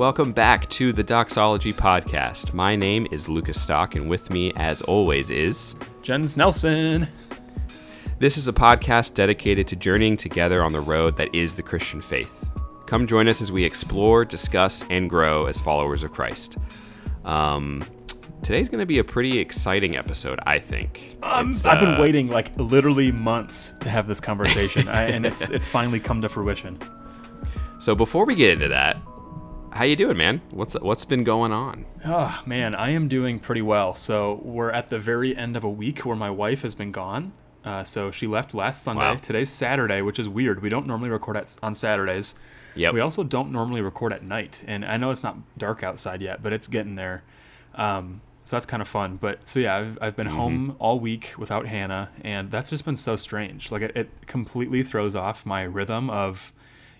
Welcome back to the Doxology Podcast. My name is Lukas Stock, and with me, as always, is Jens Nelson. This is a podcast dedicated to journeying together on the road that is the Christian faith. Come join us as we explore, discuss, and grow as followers of Christ. Um, today's going to be a pretty exciting episode, I think. Um, I've been uh, waiting like literally months to have this conversation, I, and it's it's finally come to fruition. So before we get into that, how you doing, man? What's what's been going on? Oh man, I am doing pretty well. So we're at the very end of a week where my wife has been gone. Uh, so she left last Sunday. Wow. Today's Saturday, which is weird. We don't normally record at, on Saturdays. Yep. We also don't normally record at night, and I know it's not dark outside yet, but it's getting there. Um, so that's kind of fun. But so yeah, I've, I've been home all week without Hannah, and that's just been so strange. Like it, it completely throws off my rhythm of,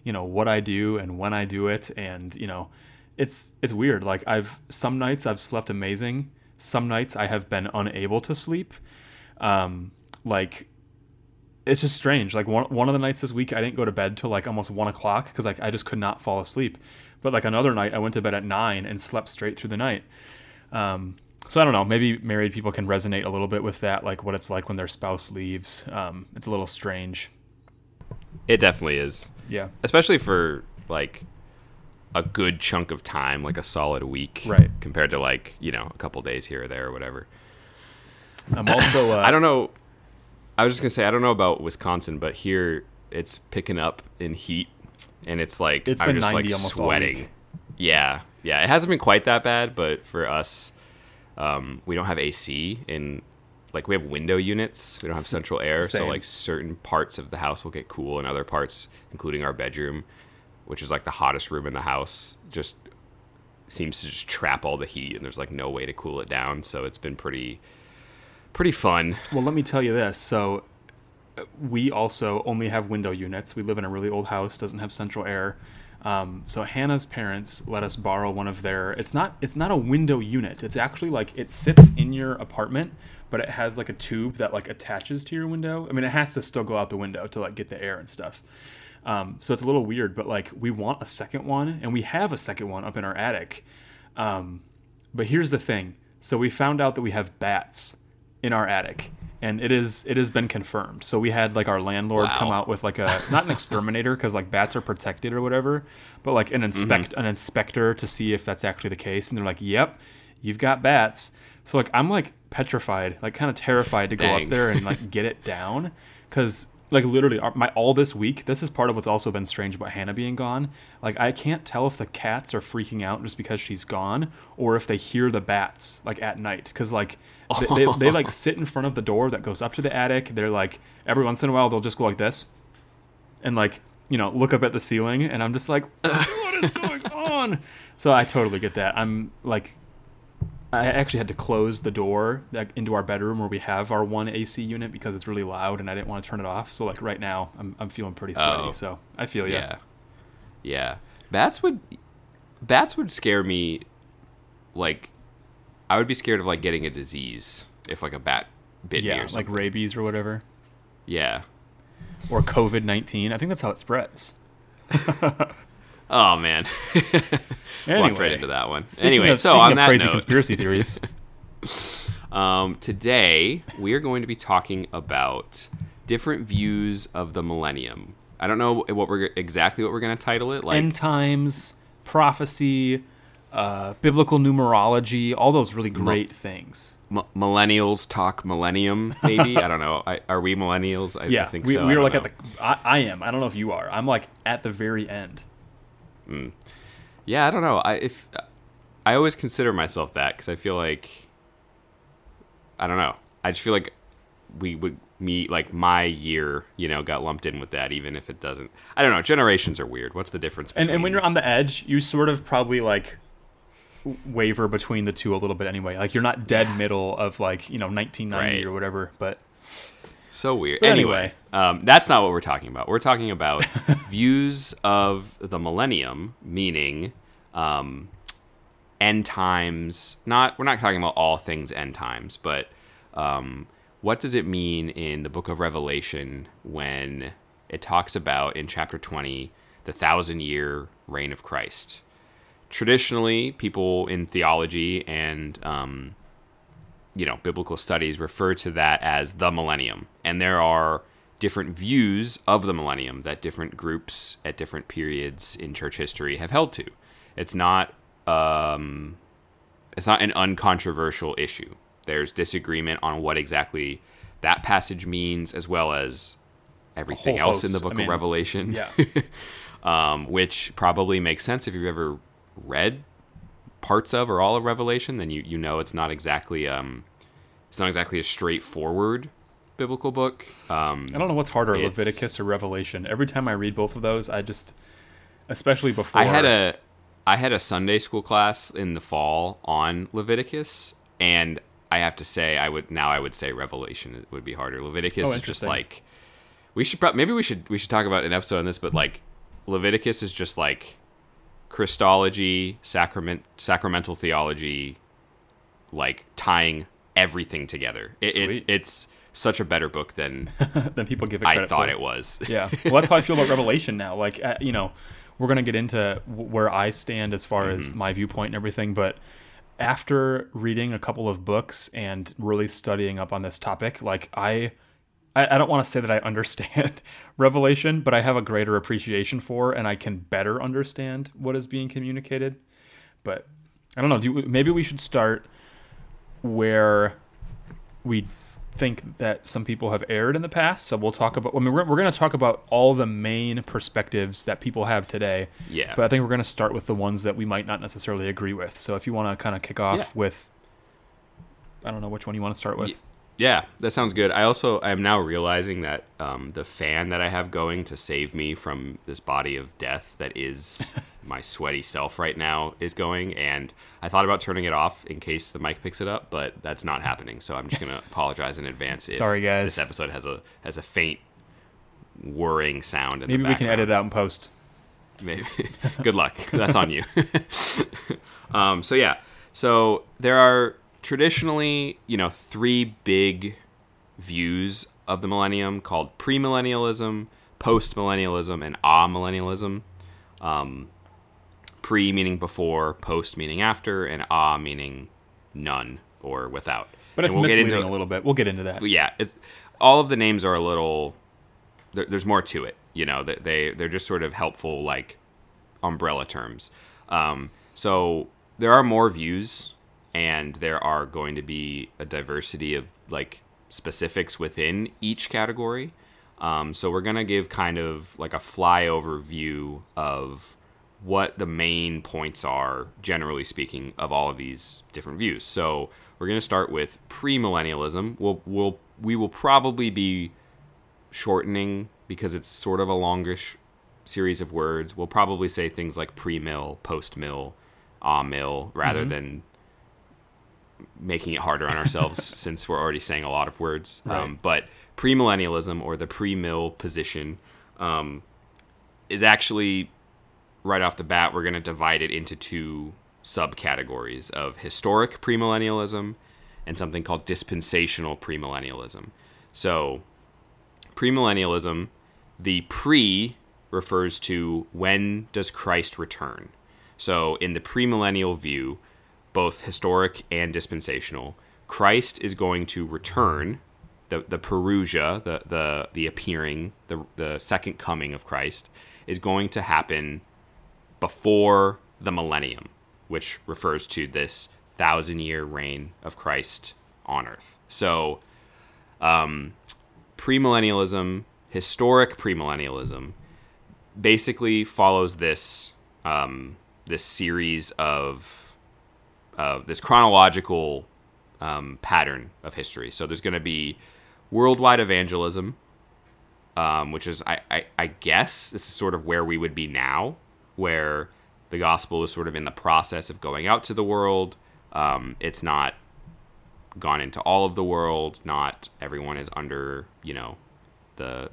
you know, what I do and when I do it, and you know, it's it's weird. Like I've some nights I've slept amazing, some nights I have been unable to sleep. Um, like it's just strange. Like one one of the nights this week, I didn't go to bed till like almost one o'clock because like I just could not fall asleep. But like another night, I went to bed at nine and slept straight through the night. Um, so I don't know. Maybe married people can resonate a little bit with that, like what it's like when their spouse leaves. Um, it's a little strange. It definitely is. Yeah. especially for like a good chunk of time, like a solid week, Right. Compared to like you know a couple days here or there or whatever. I'm also. Uh, I don't know. I was just gonna say I don't know about Wisconsin, but here it's picking up in heat, and it's like It's I'm just 90 like sweating. Yeah, yeah. It hasn't been quite that bad, but for us, um, we don't have AC in. Like we have window units, we don't have central air, so like certain parts of the house will get cool, and other parts, including our bedroom, which is like the hottest room in the house, just seems to just trap all the heat, and there's like no way to cool it down. So it's been pretty, pretty fun. Well, let me tell you this. So, uh, we also only have window units. We live in a really old house, doesn't have central air. Um, so Hannah's parents let us borrow one of their. It's not. It's not a window unit. It's actually like it sits in your apartment, but it has like a tube that like attaches to your window. I mean, it has to still go out the window to like get the air and stuff. Um, so it's a little weird, but like we want a second one, and we have a second one up in our attic. Um, but here's the thing. So we found out that we have bats in our attic, and it is it has been confirmed. So we had like our landlord Wow. come out with like a not an exterminator because like bats are protected or whatever, but like an mm-hmm. inspect an inspector to see if that's actually the case. And they're like, "Yep, you've got bats." So like I'm like petrified, like kind of terrified to go up there and like get it down because like literally uh, my all this week this is part of what's also been strange about hannah being gone. Like i can't tell if the cats are freaking out just because she's gone or if they hear the bats like at night. Because like they, they, they like sit in front of the door that goes up to the attic. They're like every once in a while they'll just go like this and like you know look up at the ceiling and i'm just like what is going on? So i totally get that. I'm like I actually had to close the door into our bedroom where we have our one AC unit because it's really loud and I didn't want to turn it off. So like right now, I'm, I'm feeling pretty sweaty. Oh. So I feel yeah. Yeah. Yeah. Bats would bats would scare me like I would be scared of like getting a disease if like a bat bit me Yeah, or like rabies or whatever, yeah. or COVID nineteen. I think that's how it spreads. Oh man. Anyway, Walked right into that one. anyway, of, so on that crazy note, conspiracy theories, um, today we are going to be talking about different views of the millennium. I don't know what we're exactly what we're going to title it. Like end times, prophecy, uh, biblical numerology, all those really great things. m- millennials talk millennium. Maybe I don't know. I, are we millennials? I, Yeah, I think we, so. We are like know. at the. I, I am. I don't know if you are. I'm like at the very end. Mm. Yeah, I don't know. I if I always consider myself that because I feel like I don't know. I just feel like we would me like my year, you know, got lumped in with that, even if it doesn't. I don't know. Generations are weird. What's the difference? And, Between, and when you're on the edge, you sort of probably like waver between the two a little bit anyway. Like you're not dead middle of like you know 1990 Right. or whatever. But so weird. Anyway, anyway. um, that's not what we're talking about. We're talking about views of the millennium, meaning um, end times. Not we're not talking about all things end times, but um, what does it mean in the book of Revelation when it talks about in chapter 20 the thousand year reign of Christ? traditionally, people in theology and um, you know biblical studies refer to that as the millennium, and there are different views of the millennium that different groups at different periods in church history have held to. It's not um, it's not an uncontroversial issue. There's disagreement on what exactly that passage means, as well as everything else in the book I mean, of Revelation. Yeah. um, which probably makes sense if you've ever read parts of or all of Revelation, then you, you know it's not exactly um, it's not exactly a straightforward biblical book. Um, I don't know what's harder, Leviticus or Revelation. Every time I read both of those, I just, especially before I had a I had a Sunday school class in the fall on Leviticus, and I have to say, I would now I would say Revelation would be harder. Leviticus oh, is just like we should probably maybe we should we should talk about an episode on this, but like Leviticus is just like Christology, sacrament, sacramental theology, like tying everything together. It, it, it's such a better book than than people give it. Credit for. I thought for. it was. yeah, well, that's how I feel about Revelation now. Like, uh, you know, we're gonna get into where I stand as far mm-hmm. as my viewpoint and everything, but after reading a couple of books and really studying up on this topic, like I I, I don't want to say that I understand Revelation, but I have a greater appreciation for, and I can better understand what is being communicated. But I don't know. Do maybe we should start where we think that some people have erred in the past. So we'll talk about. I mean, we're, we're going to talk about all the main perspectives that people have today. Yeah. But I think we're going to start with the ones that we might not necessarily agree with. So if you want to kind of kick off yeah. with, I don't know which one you want to start with. Yeah, that sounds good. I also I am now realizing that um, the fan that I have going to save me from this body of death that is my sweaty self right now is going, and I thought about turning it off in case the mic picks it up, but that's not happening. So I'm just gonna apologize in advance. Sorry, guys. This episode has a has a faint whirring sound. Maybe we can edit it out in post. Maybe. Good luck. That's on you. um, so yeah. So there are traditionally, you know, three big views of the millennium called premillennialism, postmillennialism, and amillennialism. Um, pre meaning before, post meaning after, and ah meaning none or without. But it's we'll misleading into, a little bit. We'll get into that. Yeah, it's all of the names are a little. There, there's more to it, you know. That they they're just sort of helpful like umbrella terms. Um, so there are more views and there are going to be a diversity of like specifics within each category. Um, so we're gonna give kind of like a flyover view of what the main points are, generally speaking, of all of these different views. So we're gonna start with premillennialism. We'll we'll we will probably be shortening because it's sort of a longish series of words. We'll probably say things like pre-mill, post-mill, ah-mill, rather mm-hmm. than making it harder on ourselves since we're already saying a lot of words. Right. Um, but premillennialism or the pre-mill position um, is actually right off the bat we're going to divide it into two subcategories of historic premillennialism and something called dispensational premillennialism. So premillennialism, the pre refers to when does Christ return. So in the premillennial view, both historic and dispensational. Christ is going to return, the, the Parousia, the, the, the appearing, the, the second coming of Christ, is going to happen before the millennium, which refers to this thousand year reign of Christ on earth. So, um, premillennialism, historic premillennialism, basically follows this um, this series of uh, this chronological um, pattern of history. So there's going to be worldwide evangelism, um, which is, I, I, I, guess, this is sort of where we would be now, where the gospel is sort of in the process of going out to the world. Um, it's not gone into all of the world. Not everyone is under, you know, the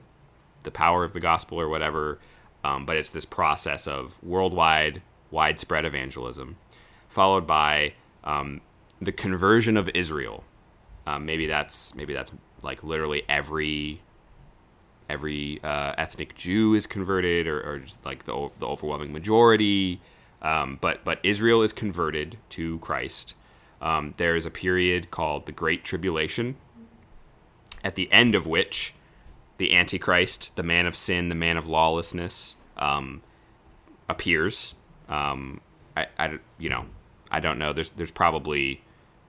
the power of the gospel or whatever. Um, but it's this process of worldwide, widespread evangelism followed by um, the conversion of Israel. Um, maybe that's maybe that's like literally every every uh, ethnic Jew is converted, or, or like the the overwhelming majority. Um, but but Israel is converted to Christ. Um, there is a period called the Great Tribulation, at the end of which the Antichrist, the man of sin, the man of lawlessness, um, appears. Um, I, I, you know, I don't know. There's there's probably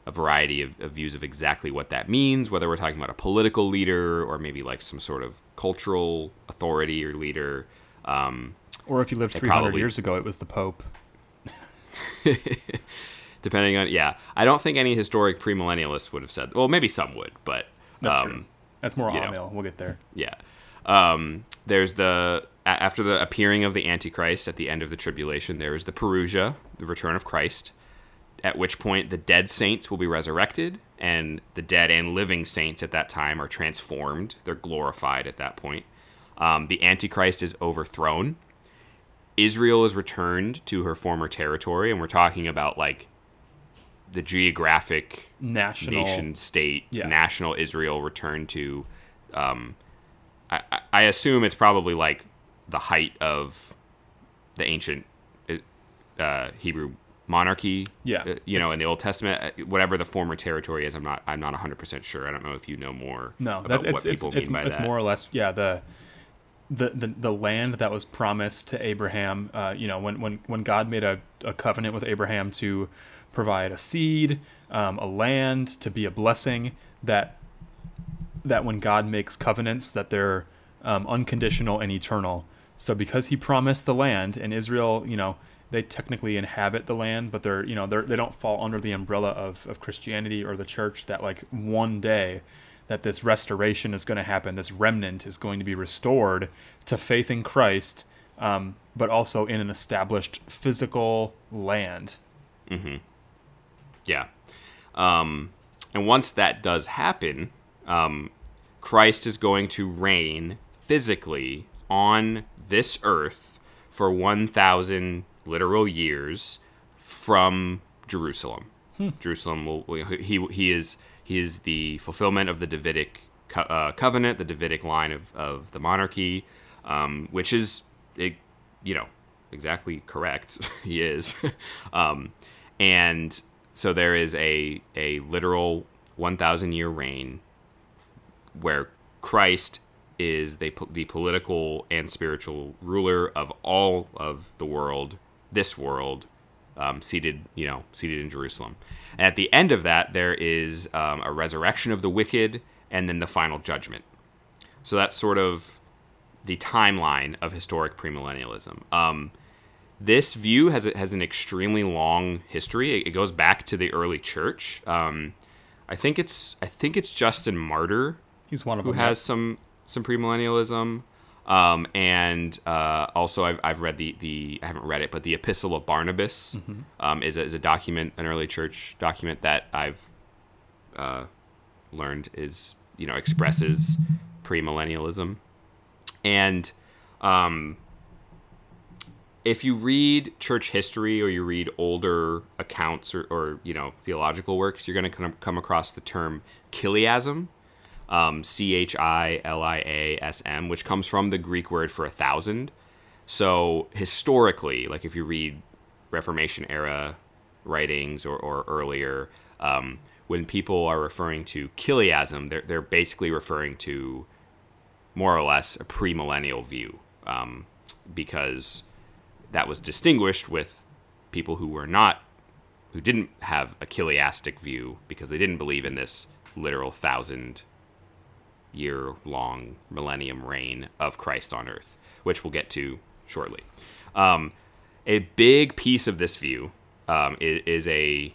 a variety of, of, views of exactly what that means, whether we're talking about a political leader or maybe like some sort of cultural authority or leader. Um, or if you lived 300 probably, years ago, it was the Pope. Depending on, yeah. I don't think any historic premillennialists would have said, well, maybe some would, but. That's um, true. That's more Amil. We'll get there. Yeah. Um, there's the after the appearing of the Antichrist at the end of the tribulation, there is the Parousia, the return of Christ, at which point the dead saints will be resurrected, and the dead and living saints at that time are transformed. They're glorified at that point. Um, the Antichrist is overthrown. Israel is returned to her former territory, and we're talking about like the geographic national nation state, yeah. national Israel returned to. Um, I, I assume it's probably like the height of the ancient uh, Hebrew monarchy. Yeah, uh, you know, in the Old Testament, uh, whatever the former territory is, I'm not I'm not 100 percent sure. I don't know if you know more. No, that's it's it's, it's, it's more or less yeah the. The, the, the land that was promised to Abraham, uh, you know, when, when, when God made a, a covenant with Abraham to provide a seed, um, a land, to be a blessing, that that when God makes covenants, that they're um, unconditional and eternal. So because he promised the land, and Israel, you know, they technically inhabit the land, but they're you know they're they don't fall under the umbrella of, of Christianity or the church. That like one day that this restoration is going to happen, this remnant is going to be restored to faith in Christ, um, but also in an established physical land. Mm-hmm. Yeah, um, and once that does happen, um, Christ is going to reign physically on this earth for 1,000 literal years from Jerusalem. Hmm. Jerusalem will, he, he is he is the fulfillment of the Davidic co- uh, covenant, the Davidic line of, of the monarchy, um, which is it, you know exactly correct. he is, um, and so there is a a literal 1,000 year reign where Christ is the, the political and spiritual ruler of all of the world, this world, um, seated, you know, seated in Jerusalem. And at the end of that, there is um, a resurrection of the wicked and then the final judgment. So that's sort of the timeline of historic premillennialism. Um, this view has has an extremely long history. It, goes back to the early church. Um, I think it's I think it's Justin Martyr He's one of who them. Who has some some premillennialism. Um, and uh, also, I've, I've read the, the I haven't read it, but the Epistle of Barnabas mm-hmm. um, is, a, is a document, an early church document that I've uh, learned is you know expresses premillennialism, and um, if you read church history or you read older accounts or, or you know theological works, you're going to kind of come across the term chiliasm, um, C H I L I A S M, which comes from the Greek word for a thousand. So historically, like if you read Reformation era writings or, or earlier, um, when people are referring to chiliasm, they're, they're basically referring to more or less a premillennial view um, because that was distinguished with people who were not, who didn't have a chiliastic view because they didn't believe in this literal thousand year long millennium reign of Christ on earth, which we'll get to shortly. Um, a big piece of this view um, is, is, a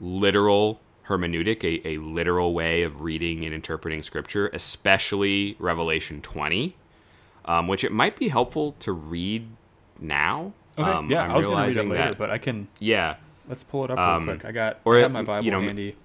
literal hermeneutic, a, a, literal way of reading and interpreting scripture, especially Revelation 20, um, which it might be helpful to read now. Okay, um, yeah, I'm i was going to read it later, that, but I can. Yeah. Let's pull it up real um, quick. I got, or, I have my Bible you know, handy.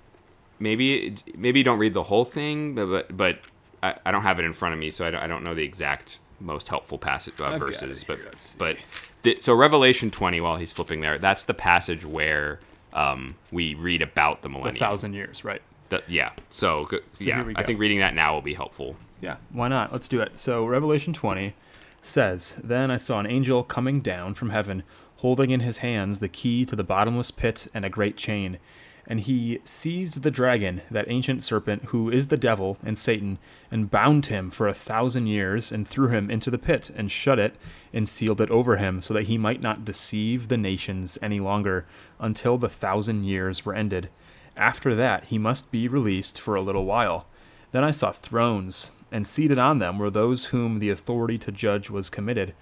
Maybe maybe don't read the whole thing, but but I, I don't have it in front of me, so I don't, I don't know the exact most helpful passage uh, verses, but but th- so Revelation 20, while he's flipping there, that's the passage where um, we read about the millennium, the thousand years, right? The, yeah. So, so yeah, I think reading that now will be helpful. Yeah, why not? Let's do it. So Revelation 20 says, "Then I saw an angel coming down from heaven." holding in his hands the key to the bottomless pit and a great chain. And he seized the dragon, that ancient serpent, who is the devil and Satan, and bound him for a thousand years, and threw him into the pit, and shut it, and sealed it over him, so that he might not deceive the nations any longer, until the thousand years were ended. After that, he must be released for a little while. Then I saw thrones, and seated on them were those whom the authority to judge was committed.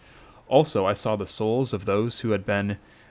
Also, I saw the souls of those who had been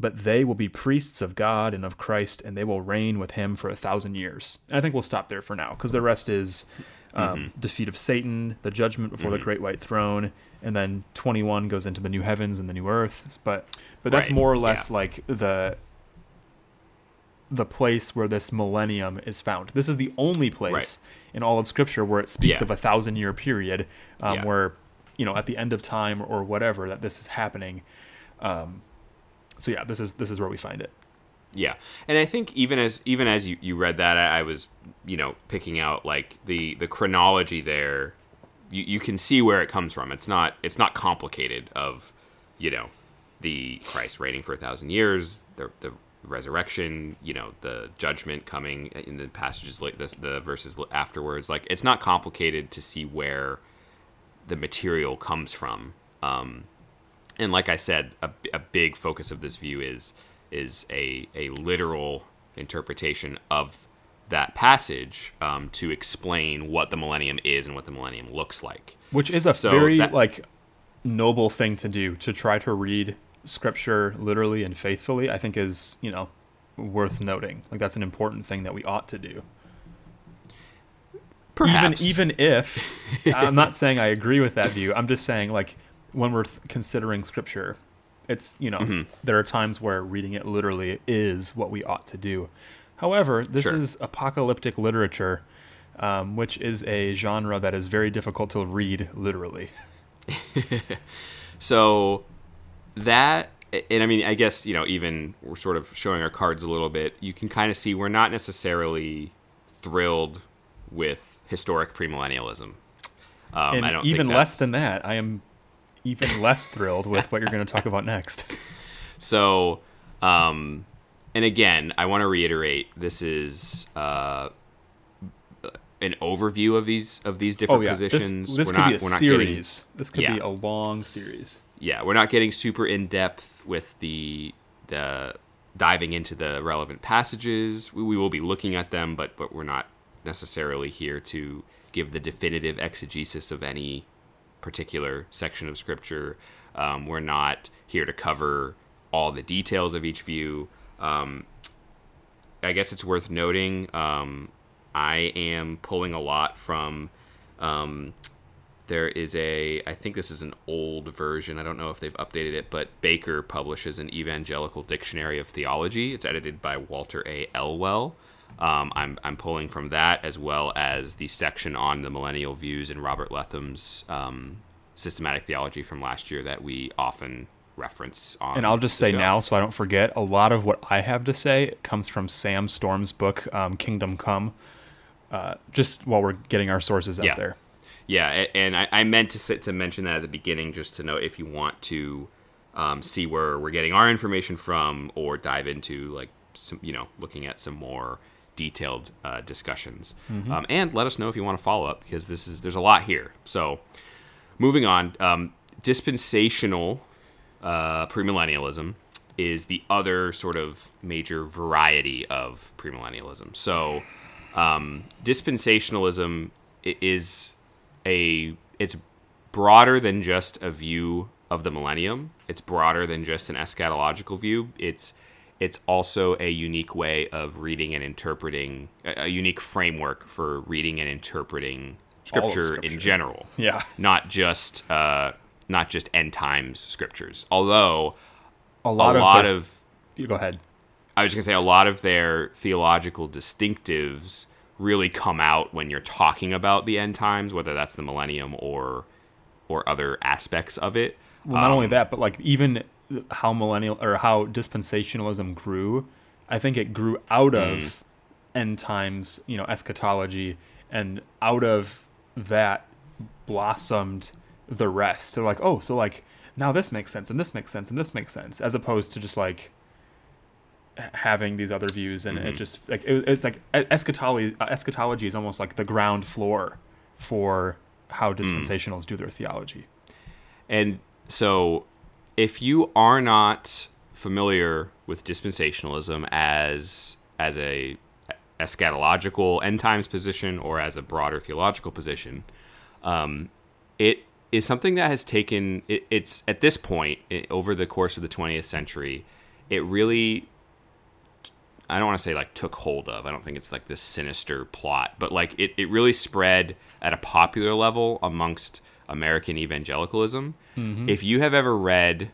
but they will be priests of God and of Christ, and they will reign with him for a thousand years. And I think we'll stop there for now, because the rest is um, mm-hmm. defeat of Satan, the judgment before mm-hmm. the great white throne, and then 21 goes into the new heavens and the new earth. But but that's right. more or less yeah. like the the place where this millennium is found. This is the only place right. in all of Scripture where it speaks yeah. of a thousand year period, um, yeah. where you know at the end of time or whatever that this is happening. Um, so yeah, this is this is where we find it. Yeah, and I think even as even as you, you read that, I, I was you know picking out like the the chronology there. You, you can see where it comes from. It's not it's not complicated. Of you know the Christ reigning for a thousand years, the the resurrection, you know the judgment coming in the passages like this, the verses afterwards. Like it's not complicated to see where the material comes from. Um, and like I said, a, a big focus of this view is is a a literal interpretation of that passage um, to explain what the millennium is and what the millennium looks like. Which is a so very that, like noble thing to do to try to read scripture literally and faithfully. I think is you know worth noting. Like that's an important thing that we ought to do. Perhaps. Even even if I'm not saying I agree with that view, I'm just saying like when we're considering scripture, it's you know mm-hmm. there are times where reading it literally is what we ought to do. However, this sure. is apocalyptic literature, um, which is a genre that is very difficult to read literally. so that and I mean, I guess you know, even we're sort of showing our cards a little bit. You can kind of see we're not necessarily thrilled with historic premillennialism. Um, and I don't even less than that. I am even less thrilled with what you're going to talk about next. So, um, and again, I want to reiterate this is uh, an overview of these of these different oh, yeah. positions. This, this could not, be a series. Getting, this could yeah. be a long series. Yeah, we're not getting super in depth with the the diving into the relevant passages. We, we will be looking at them, but but we're not necessarily here to give the definitive exegesis of any particular section of scripture. Um, we're not here to cover all the details of each view. Um, I guess it's worth noting um, I am pulling a lot from. Um, there is a, I think this is an old version. I don't know if they've updated it, but Baker publishes an Evangelical Dictionary of Theology. It's edited by Walter A. Elwell. Um, I'm, I'm pulling from that as well as the section on the millennial views in Robert Letham's um, systematic theology from last year that we often reference on. And I'll just say show. now, so I don't forget, a lot of what I have to say comes from Sam Storms' book, um, Kingdom Come. Uh, just while we're getting our sources out yeah. there. Yeah, and I, I meant to sit, to mention that at the beginning, just to know if you want to um, see where we're getting our information from, or dive into like some, you know, looking at some more detailed uh, discussions. Mm-hmm. Um, and let us know if you want to follow up because this is there's a lot here. So moving on, um, dispensational uh, premillennialism is the other sort of major variety of premillennialism. So um, dispensationalism is a it's broader than just a view of the millennium. It's broader than just an eschatological view. It's it's also a unique way of reading and interpreting a, unique framework for reading and interpreting scripture, scripture, in general. Yeah, not just uh, not just end times scriptures. Although a lot, a of, lot of, you go ahead. I was going to say a lot of their theological distinctives really come out when you're talking about the end times, whether that's the millennium or or other aspects of it. Well, not um, only that, but like even how millennial or how dispensationalism grew, I think it grew out of mm. end times, you know, eschatology, and out of that blossomed the rest. They're like, oh, so like now this makes sense, and this makes sense, and this makes sense, as opposed to just like having these other views, and mm-hmm. it just like it, it's like eschatology. Uh, eschatology is almost like the ground floor for how mm. dispensationals mm. do their theology. And so, if you are not familiar with dispensationalism as as a eschatological end times position or as a broader theological position, um, it is something that has taken it, it's at this point it, over the course of the 20th century it really i don't want to say like took hold of i don't think it's like this sinister plot but like it, it really spread at a popular level amongst american evangelicalism mm-hmm. if you have ever read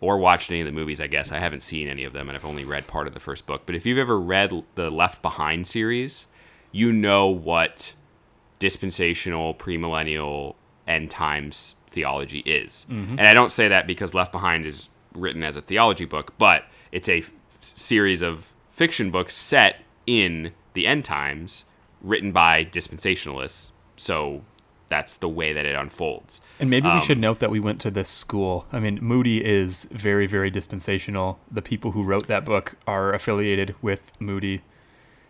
or watched any of the movies i guess i haven't seen any of them and i've only read part of the first book but if you've ever read the left behind series you know what dispensational premillennial end times theology is. Mm-hmm. And I don't say that because Left Behind is written as a theology book, but it's a f- series of fiction books set in the end times written by dispensationalists. So that's the way that it unfolds. And maybe um, we should note that we went to this school. I mean, Moody is very, very dispensational. The people who wrote that book are affiliated with Moody.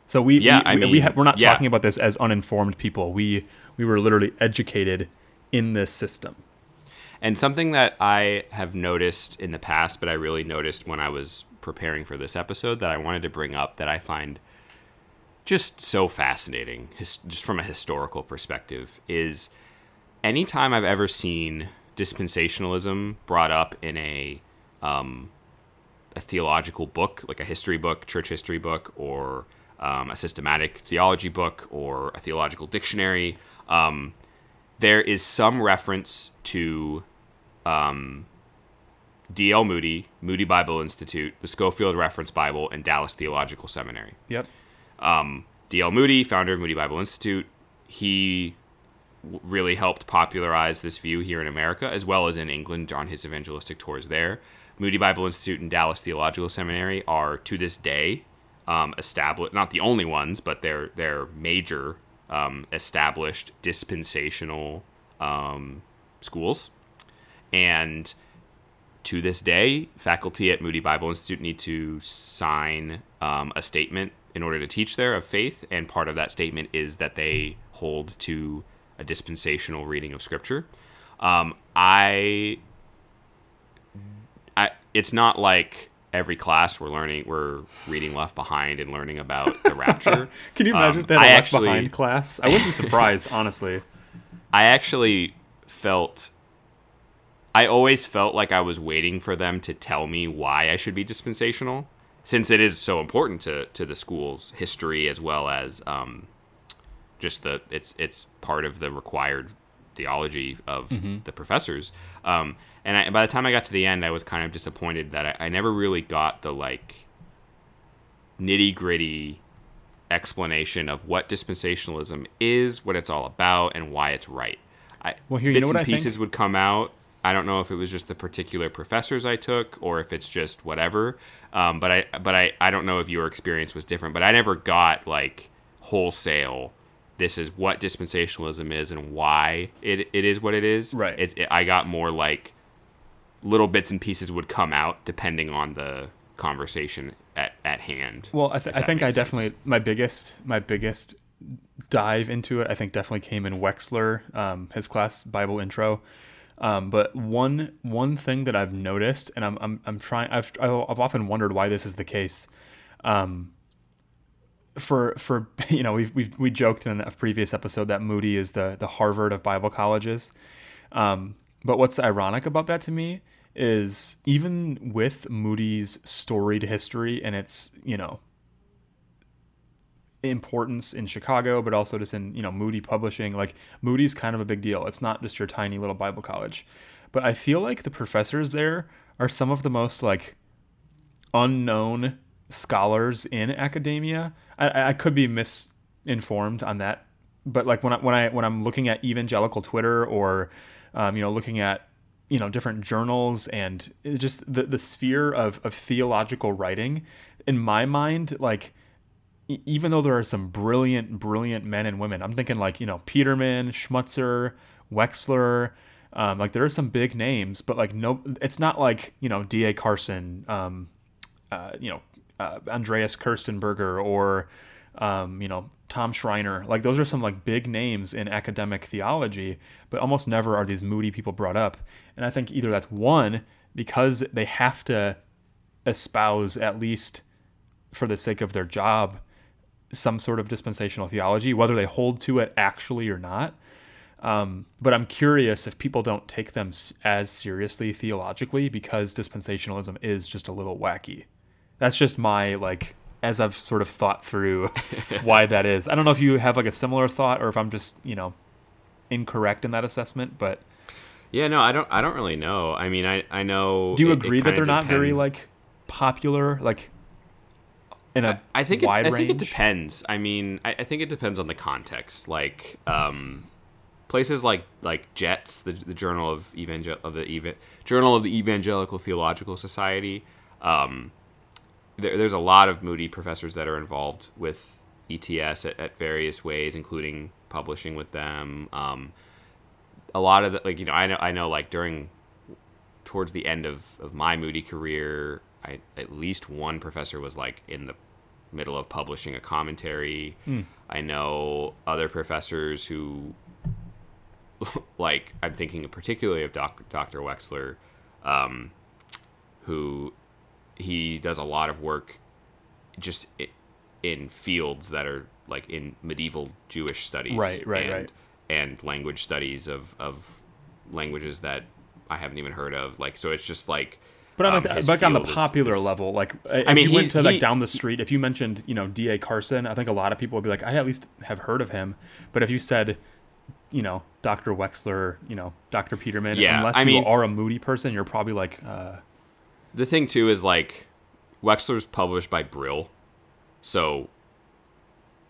So we, yeah, we, I mean, we ha- we're not yeah. talking about this as uninformed people. We we were literally educated in this system. And something that I have noticed in the past, but I really noticed when I was preparing for this episode that I wanted to bring up that I find just so fascinating, just from a historical perspective, is anytime I've ever seen dispensationalism brought up in a um, a theological book, like a history book, church history book, or um, a systematic theology book, or a theological dictionary, um, there is some reference to um, D.L. Moody, Moody Bible Institute, the Scofield Reference Bible, and Dallas Theological Seminary. Yep. Um, D.L. Moody, founder of Moody Bible Institute, he really helped popularize this view here in America as well as in England on his evangelistic tours there. Moody Bible Institute and Dallas Theological Seminary are to this day um, established, not the only ones, but they're they're major um, established dispensational um, schools. And to this day, faculty at Moody Bible Institute need to sign um, a statement in order to teach there of faith. And part of that statement is that they hold to a dispensational reading of Scripture. Um, I, I, it's not like every class we're learning we're reading left behind and learning about the rapture can you imagine um, that I left actually, behind class i wouldn't be surprised honestly i actually felt i always felt like i was waiting for them to tell me why i should be dispensational since it is so important to to the school's history as well as um, just the it's it's part of the required theology of mm-hmm. the professors um, and I, by the time I got to the end, I was kind of disappointed that I, I never really got the like nitty gritty explanation of what dispensationalism is, what it's all about, and why it's right. I, well, here, bits and pieces would come out. I don't know if it was just the particular professors I took or if it's just whatever. Um, but I, but I, I don't know if your experience was different. But I never got like wholesale. This is what dispensationalism is and why it, it is what it is. Right. It, it, I got more like little bits and pieces would come out depending on the conversation at, at hand. Well, I, th- I think I sense. definitely my biggest my biggest dive into it I think definitely came in Wechsler, um, his class Bible intro. Um, but one one thing that I've noticed, and I'm I'm, I'm trying I've I've often wondered why this is the case. Um, for for you know we've we've we joked in a previous episode that Moody is the the Harvard of Bible colleges. Um, but what's ironic about that to me is even with Moody's storied history and its, you know, importance in Chicago, but also just in, you know, Moody publishing, like Moody's kind of a big deal. It's not just your tiny little Bible college. But I feel like the professors there are some of the most like unknown scholars in academia. I, I could be misinformed on that, but like when I when I when I'm looking at evangelical Twitter or um, you know looking at you know different journals and just the the sphere of of theological writing, in my mind, like even though there are some brilliant, brilliant men and women, I'm thinking like, you know, Peterman, Schmutzer, Wechsler, um, like there are some big names, but like no, it's not like, you know, D.A. Carson, um, uh, you know, uh, Andreas Köstenberger or, um, you know, Tom Schreiner. Like those are some like big names in academic theology, but almost never are these moody people brought up. And I think either that's one, because they have to espouse at least for the sake of their job some sort of dispensational theology, whether they hold to it actually or not. Um, but I'm curious if people don't take them as seriously theologically because dispensationalism is just a little wacky. That's just my like as I've sort of thought through why that is. I don't know if you have like a similar thought or if I'm just you know incorrect in that assessment, but yeah, no, I don't. I don't really know. I mean, I I know. Do you it, agree it that they're depends. not very like popular? Like in a I, I think it, I think it depends. I mean, I, I, think it depends on the context. Like um, places like like JETS, the, the Journal of Evangel of the Eva- Journal of the Evangelical Theological Society. Um, there, there's a lot of Moody professors that are involved with ETS at, at various ways, including publishing with them. Um, a lot of the, like you know I know I know like during towards the end of, of my Moody career, I, at least one professor was like in the middle of publishing a commentary. Mm. I know other professors who, like, I'm thinking particularly of doc, Dr. Wechsler, um, who he does a lot of work just in fields that are like in medieval Jewish studies, right, right, and, right, and language studies of of languages that I haven't even heard of. Like, so it's just like but on, um, the, like on the popular is, level, like if I mean, you went to he, like down the street, if you mentioned you know D.A. Carson, I think a lot of people would be like, I at least have heard of him. But if you said, you know, Dr. Wechsler, you know, Dr. Peterman, yeah, unless I you mean, are a moody person, you're probably like. Uh, the thing too is like, Wechsler's published by Brill, so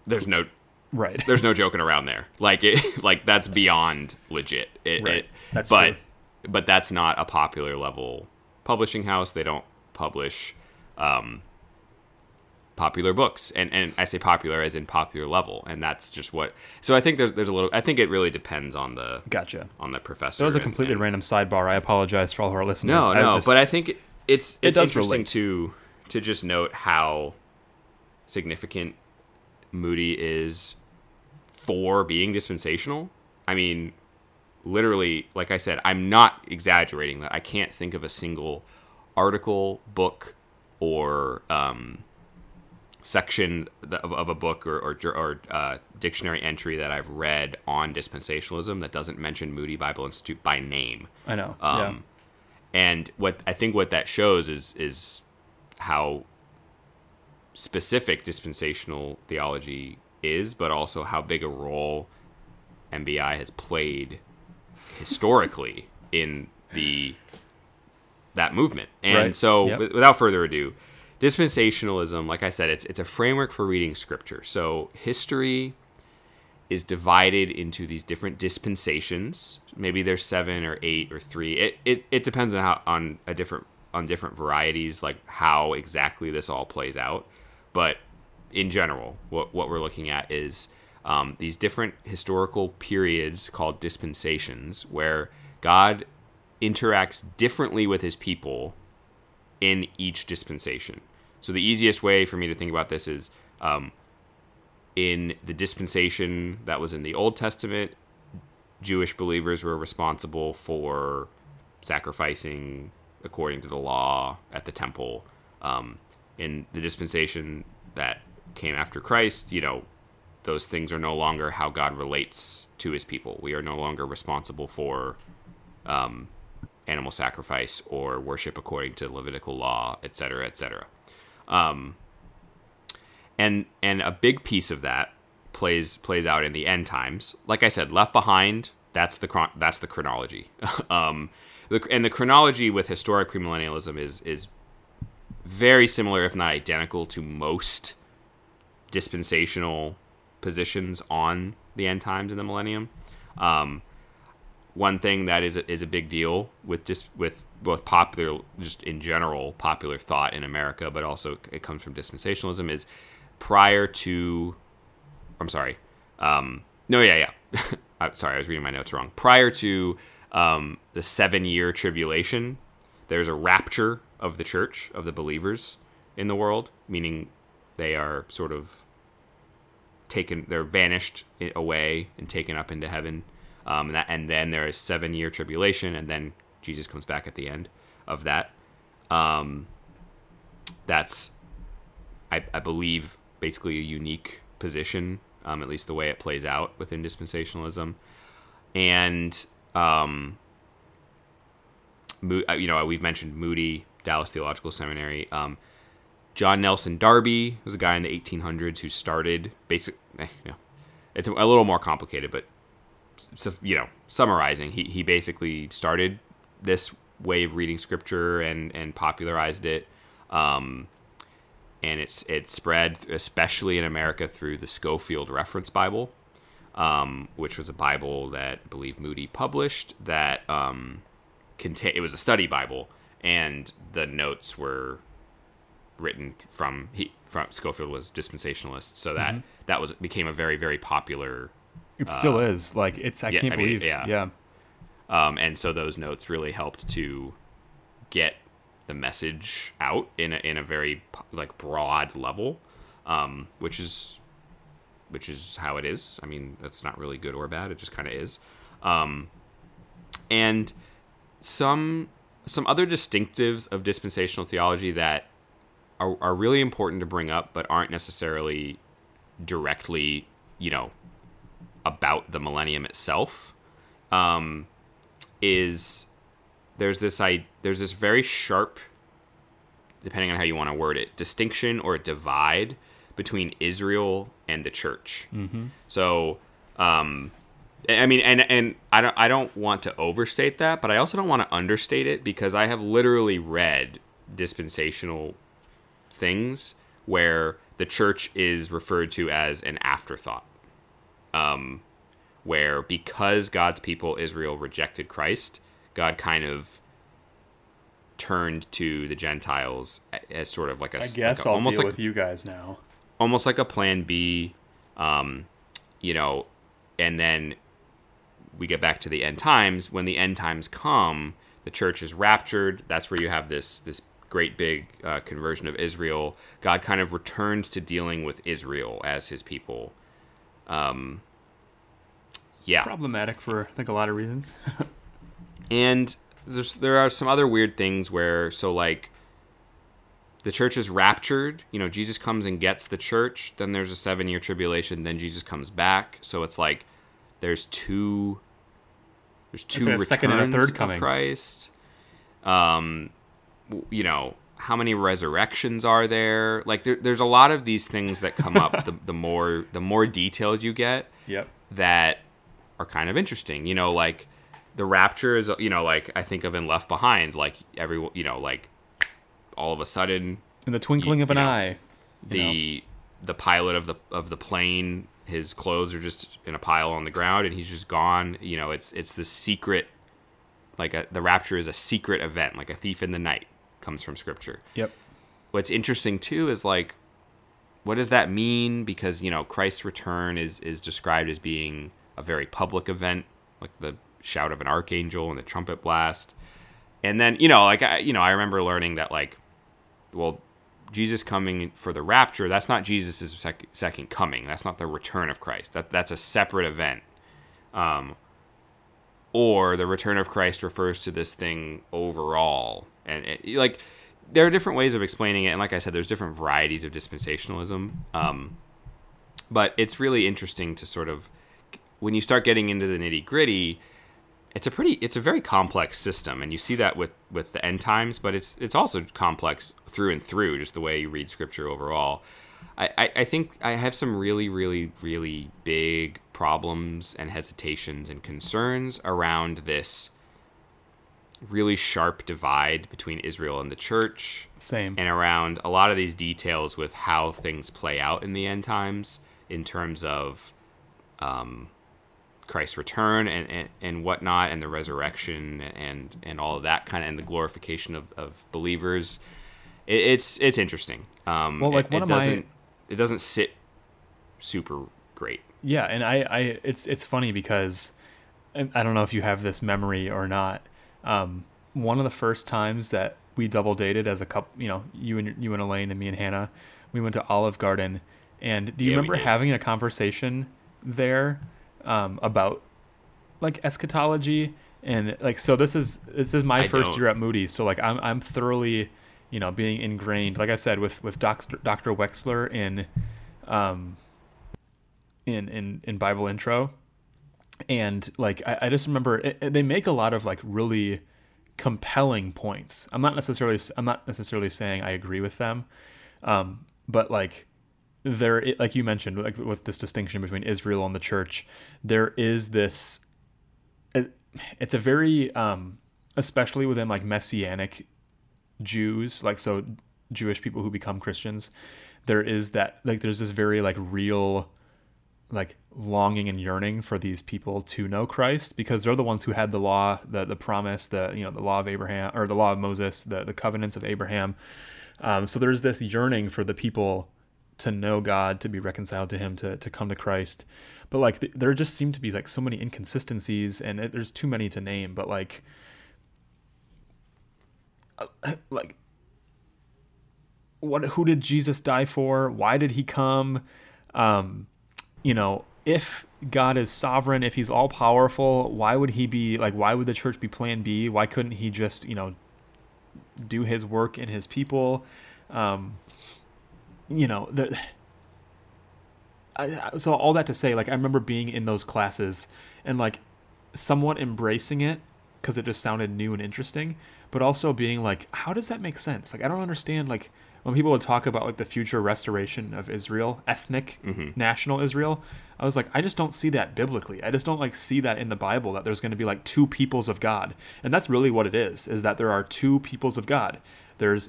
there's no right. There's no joking around there. Like it, like that's beyond legit. It, right. It, that's but true. but that's not a popular level publishing house. They don't publish um, popular books, and and I say popular as in popular level, and that's just what. So I think there's there's a little. I think it really depends on the gotcha on the professor. That was a completely and, random sidebar. I apologize for all of our listeners. No, no, just, but I think it's it's it interesting relate. to to just note how significant Moody is for being dispensational. I mean, literally, like I said, I'm not exaggerating that. I can't think of a single article, book, or um, section of, of, a book or, or, or uh, dictionary entry that I've read on dispensationalism that doesn't mention Moody Bible Institute by name. I know. Um, yeah. And what I think what that shows is is how specific dispensational theology is, but also how big a role MBI has played historically in the that movement. And right. so, yep. without further ado, dispensationalism, like I said, it's it's a framework for reading scripture. So history is divided into these different dispensations. Maybe there's seven or eight or three. It it, it depends on how on a different on different varieties, like how exactly this all plays out. But in general, what what we're looking at is um, these different historical periods called dispensations where God interacts differently with his people in each dispensation. So the easiest way for me to think about this is um, in the dispensation that was in the Old Testament, Jewish believers were responsible for sacrificing according to the law at the temple. Um, in the dispensation that came after Christ, you know, those things are no longer how God relates to his people. We are no longer responsible for um, animal sacrifice or worship according to Levitical law, etc., etc. Um, and and a big piece of that plays plays out in the end times. Like I said, left behind. That's the chron- that's the chronology. um, the, and the chronology with historic premillennialism is is very similar, if not identical, to most dispensational positions on the end times and the millennium. Um, one thing that is a, is a big deal with just with both popular, just in general, popular thought in America, but also it comes from dispensationalism. Is prior to, I'm sorry, um, no, yeah, yeah, I'm sorry, I was reading my notes wrong. Prior to um, the seven year tribulation, there's a rapture of the church of the believers in the world, meaning they are sort of taken, they're vanished away and taken up into heaven. Um, and, that, and then there is seven year tribulation, and then Jesus comes back at the end of that. Um, that's, I, I believe, basically a unique position, um, at least the way it plays out within dispensationalism. And, um, uh, you know, we've mentioned Moody, Dallas Theological Seminary. Um, John Nelson Darby was a guy in the 1800s who started basic. Eh, you know, it's a little more complicated, but so, you know, summarizing, he he basically started this way of reading scripture and and popularized it. Um, and it's it spread especially in America through the Scofield Reference Bible, um, which was a Bible that I believe Moody published. That um, contain it was a study Bible, and the notes were written from he from Scofield was dispensationalist, so that mm-hmm. that was became a very very popular. It still uh, is like it's I yeah, can't I mean, believe yeah yeah. Um, and so those notes really helped to get the message out in a, in a very like broad level, um, which is which is how it is. I mean, that's not really good or bad. It just kind of is. Um, and some some other distinctives of dispensational theology that are, are really important to bring up, but aren't necessarily directly, you know, about the millennium itself. Um, is there's this I there's this very sharp, depending on how you want to word it, distinction or divide between Israel and the church. Mm-hmm. So, um, I mean, and and I don't I don't want to overstate that, but I also don't want to understate it because I have literally read dispensational things where the church is referred to as an afterthought. Um, where because God's people, Israel, rejected Christ, God kind of turned to the Gentiles as sort of like a. I guess like a, I'll almost deal like, with you guys now. Almost like a plan B, um, you know, and then we get back to the end times. When the end times come, the church is raptured. That's where you have this this great big uh, conversion of Israel, God kind of returns to dealing with Israel as his people. Um, yeah. Problematic for, I think, a lot of reasons. and there are some other weird things where, so like, the church is raptured. You know, Jesus comes and gets the church. Then there's a seven year tribulation. Then Jesus comes back. So it's like there's two. There's two returns second and a third coming. of Christ. Um, you know how many resurrections are there? Like there, there's a lot of these things that come up the, the more the more detailed you get yep. that are kind of interesting. You know like the rapture is you know like i think of in left behind like every you know like all of a sudden in the twinkling you, of an know, eye the know. the pilot of the of the plane his clothes are just in a pile on the ground and he's just gone. You know it's it's the secret like a, the rapture is a secret event like a thief in the night comes from scripture. Yep. What's interesting too is like what does that mean because you know Christ's return is is described as being a very public event like the shout of an archangel and the trumpet blast. And then, you know, like I you know, I remember learning that like well Jesus coming for the rapture, that's not Jesus' sec- second coming. That's not the return of Christ. That that's a separate event. Um, or the return of Christ refers to this thing overall and it, like there are different ways of explaining it and like i said there's different varieties of dispensationalism um, but it's really interesting to sort of when you start getting into the nitty gritty it's a pretty it's a very complex system and you see that with with the end times but it's it's also complex through and through just the way you read scripture overall. I, I, I think I have some really, really, really big problems and hesitations and concerns around this really sharp divide between Israel and the church. Same. And around a lot of these details with how things play out in the end times in terms of um, Christ's return and, and, and whatnot, and the resurrection and, and all of that kind of, and the glorification of, of believers. It, it's it's interesting. Um, Well, like, it, one it of doesn't it doesn't sit super great. Yeah, and I, I it's it's funny because I don't know if you have this memory or not. Um, one of the first times that we double dated as a couple, you know, you and you and Elaine and me and Hannah, we went to Olive Garden, and do you Yeah, remember having a conversation there um, about like eschatology and like so this is this is my I 1st don't. year at Moody, so like I'm I'm thoroughly, you know, being ingrained. Like I said, with with Dr. Dr. Wechsler in, um, in in in Bible intro, and like I, I just remember it, it- they make a lot of like really compelling points. I'm not necessarily I'm not necessarily saying I agree with them, um, but like there like you mentioned like with this distinction between Israel and the church, there is this. It, it's a very um, especially within like messianic Jews, like so Jewish people who become Christians, there is that like there's this very like real like longing and yearning for these people to know Christ because they're the ones who had the law, the the promise, the you know the law of Abraham or the law of Moses, the the covenants of Abraham. Um, so there's this yearning for the people to know God, to be reconciled to Him, to to come to Christ. But like th- there just seem to be like so many inconsistencies, and it, there's too many to name. But like, uh, like what who did Jesus die for? Why did he come? Um, you know, if God is sovereign, if he's all powerful, why would he be like why would the church be plan B? Why couldn't he just, you know, do his work in his people? Um, you know, the I, so all that to say, like I remember being in those classes and like somewhat embracing it because it just sounded new and interesting, but also being like, how does that make sense? Like I don't understand. Like when people would talk about like the future restoration of Israel, ethnic mm-hmm. national Israel, I was like, I just don't see that biblically. I just don't like see that in the Bible that there's going to be like two peoples of God, and that's really what it is. Is that there are two peoples of God. There's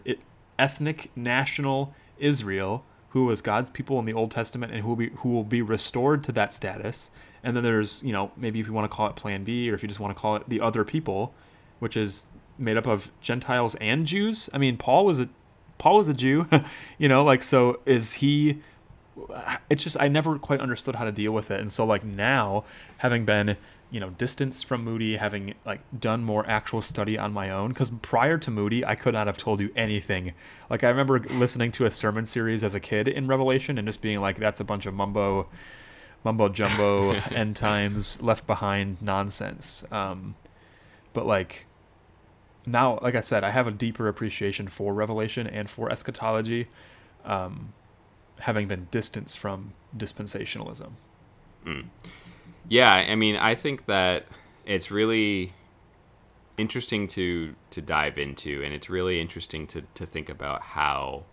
ethnic national Israel who was God's people in the Old Testament and who will be who will be restored to that status. And then there's, you know, maybe if you want to call it plan B or if you just want to call it the other people, which is made up of Gentiles and Jews. I mean, Paul was a Paul was a Jew, you know, like so is he it's just I never quite understood how to deal with it. And so like now, having been you know distanced from Moody, having like done more actual study on my own, because prior to Moody, I could not have told you anything. Like I remember listening to a sermon series as a kid in Revelation and just being like, that's a bunch of mumbo, mumbo jumbo, end times, left behind nonsense. Um, but like now, like I said, I have a deeper appreciation for Revelation and for eschatology. Um, having been distanced from dispensationalism. Yeah, I mean, I think that it's really interesting to to dive into, and it's really interesting to to think about how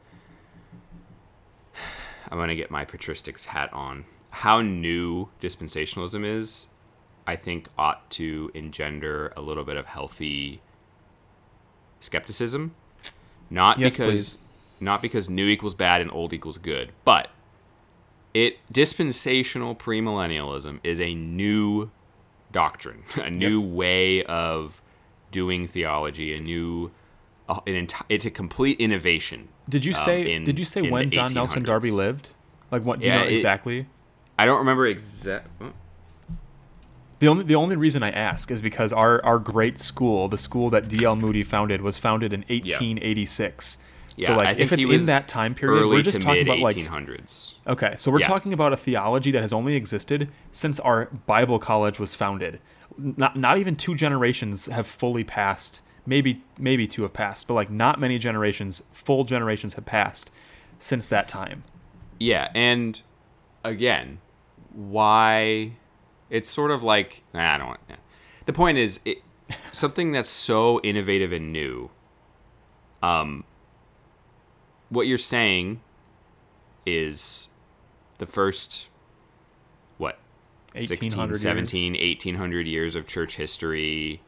I'm gonna get my patristics hat on. How new dispensationalism is, I think, ought to engender a little bit of healthy skepticism. Not Yes, because please. not because new equals bad and old equals good, but it dispensational premillennialism is a new doctrine, a new way of doing theology, a new uh, an enti- it's a complete innovation. Did you um, say? in- did you say when John Nelson Darby lived? Like what? Do Yeah, you know it- exactly? I don't remember exact. The only the only reason I ask is because our our great school, the school that D.L. Moody founded, was founded in 1886. Yeah, so like I think if it's in that time period, Early we're just to talking mid about like 1800s. Okay, so we're Yeah. talking about a theology that has only existed since our Bible college was founded. Not not even two generations have fully passed. Maybe maybe two have passed, but like not many generations, full generations have passed since that time. Yeah, and again, why? It's sort of like nah, I don't. want yeah. The point is, it, something that's so innovative and new. Um, what you're saying is the first what 16, 1800 years. 17, 1800 years of church history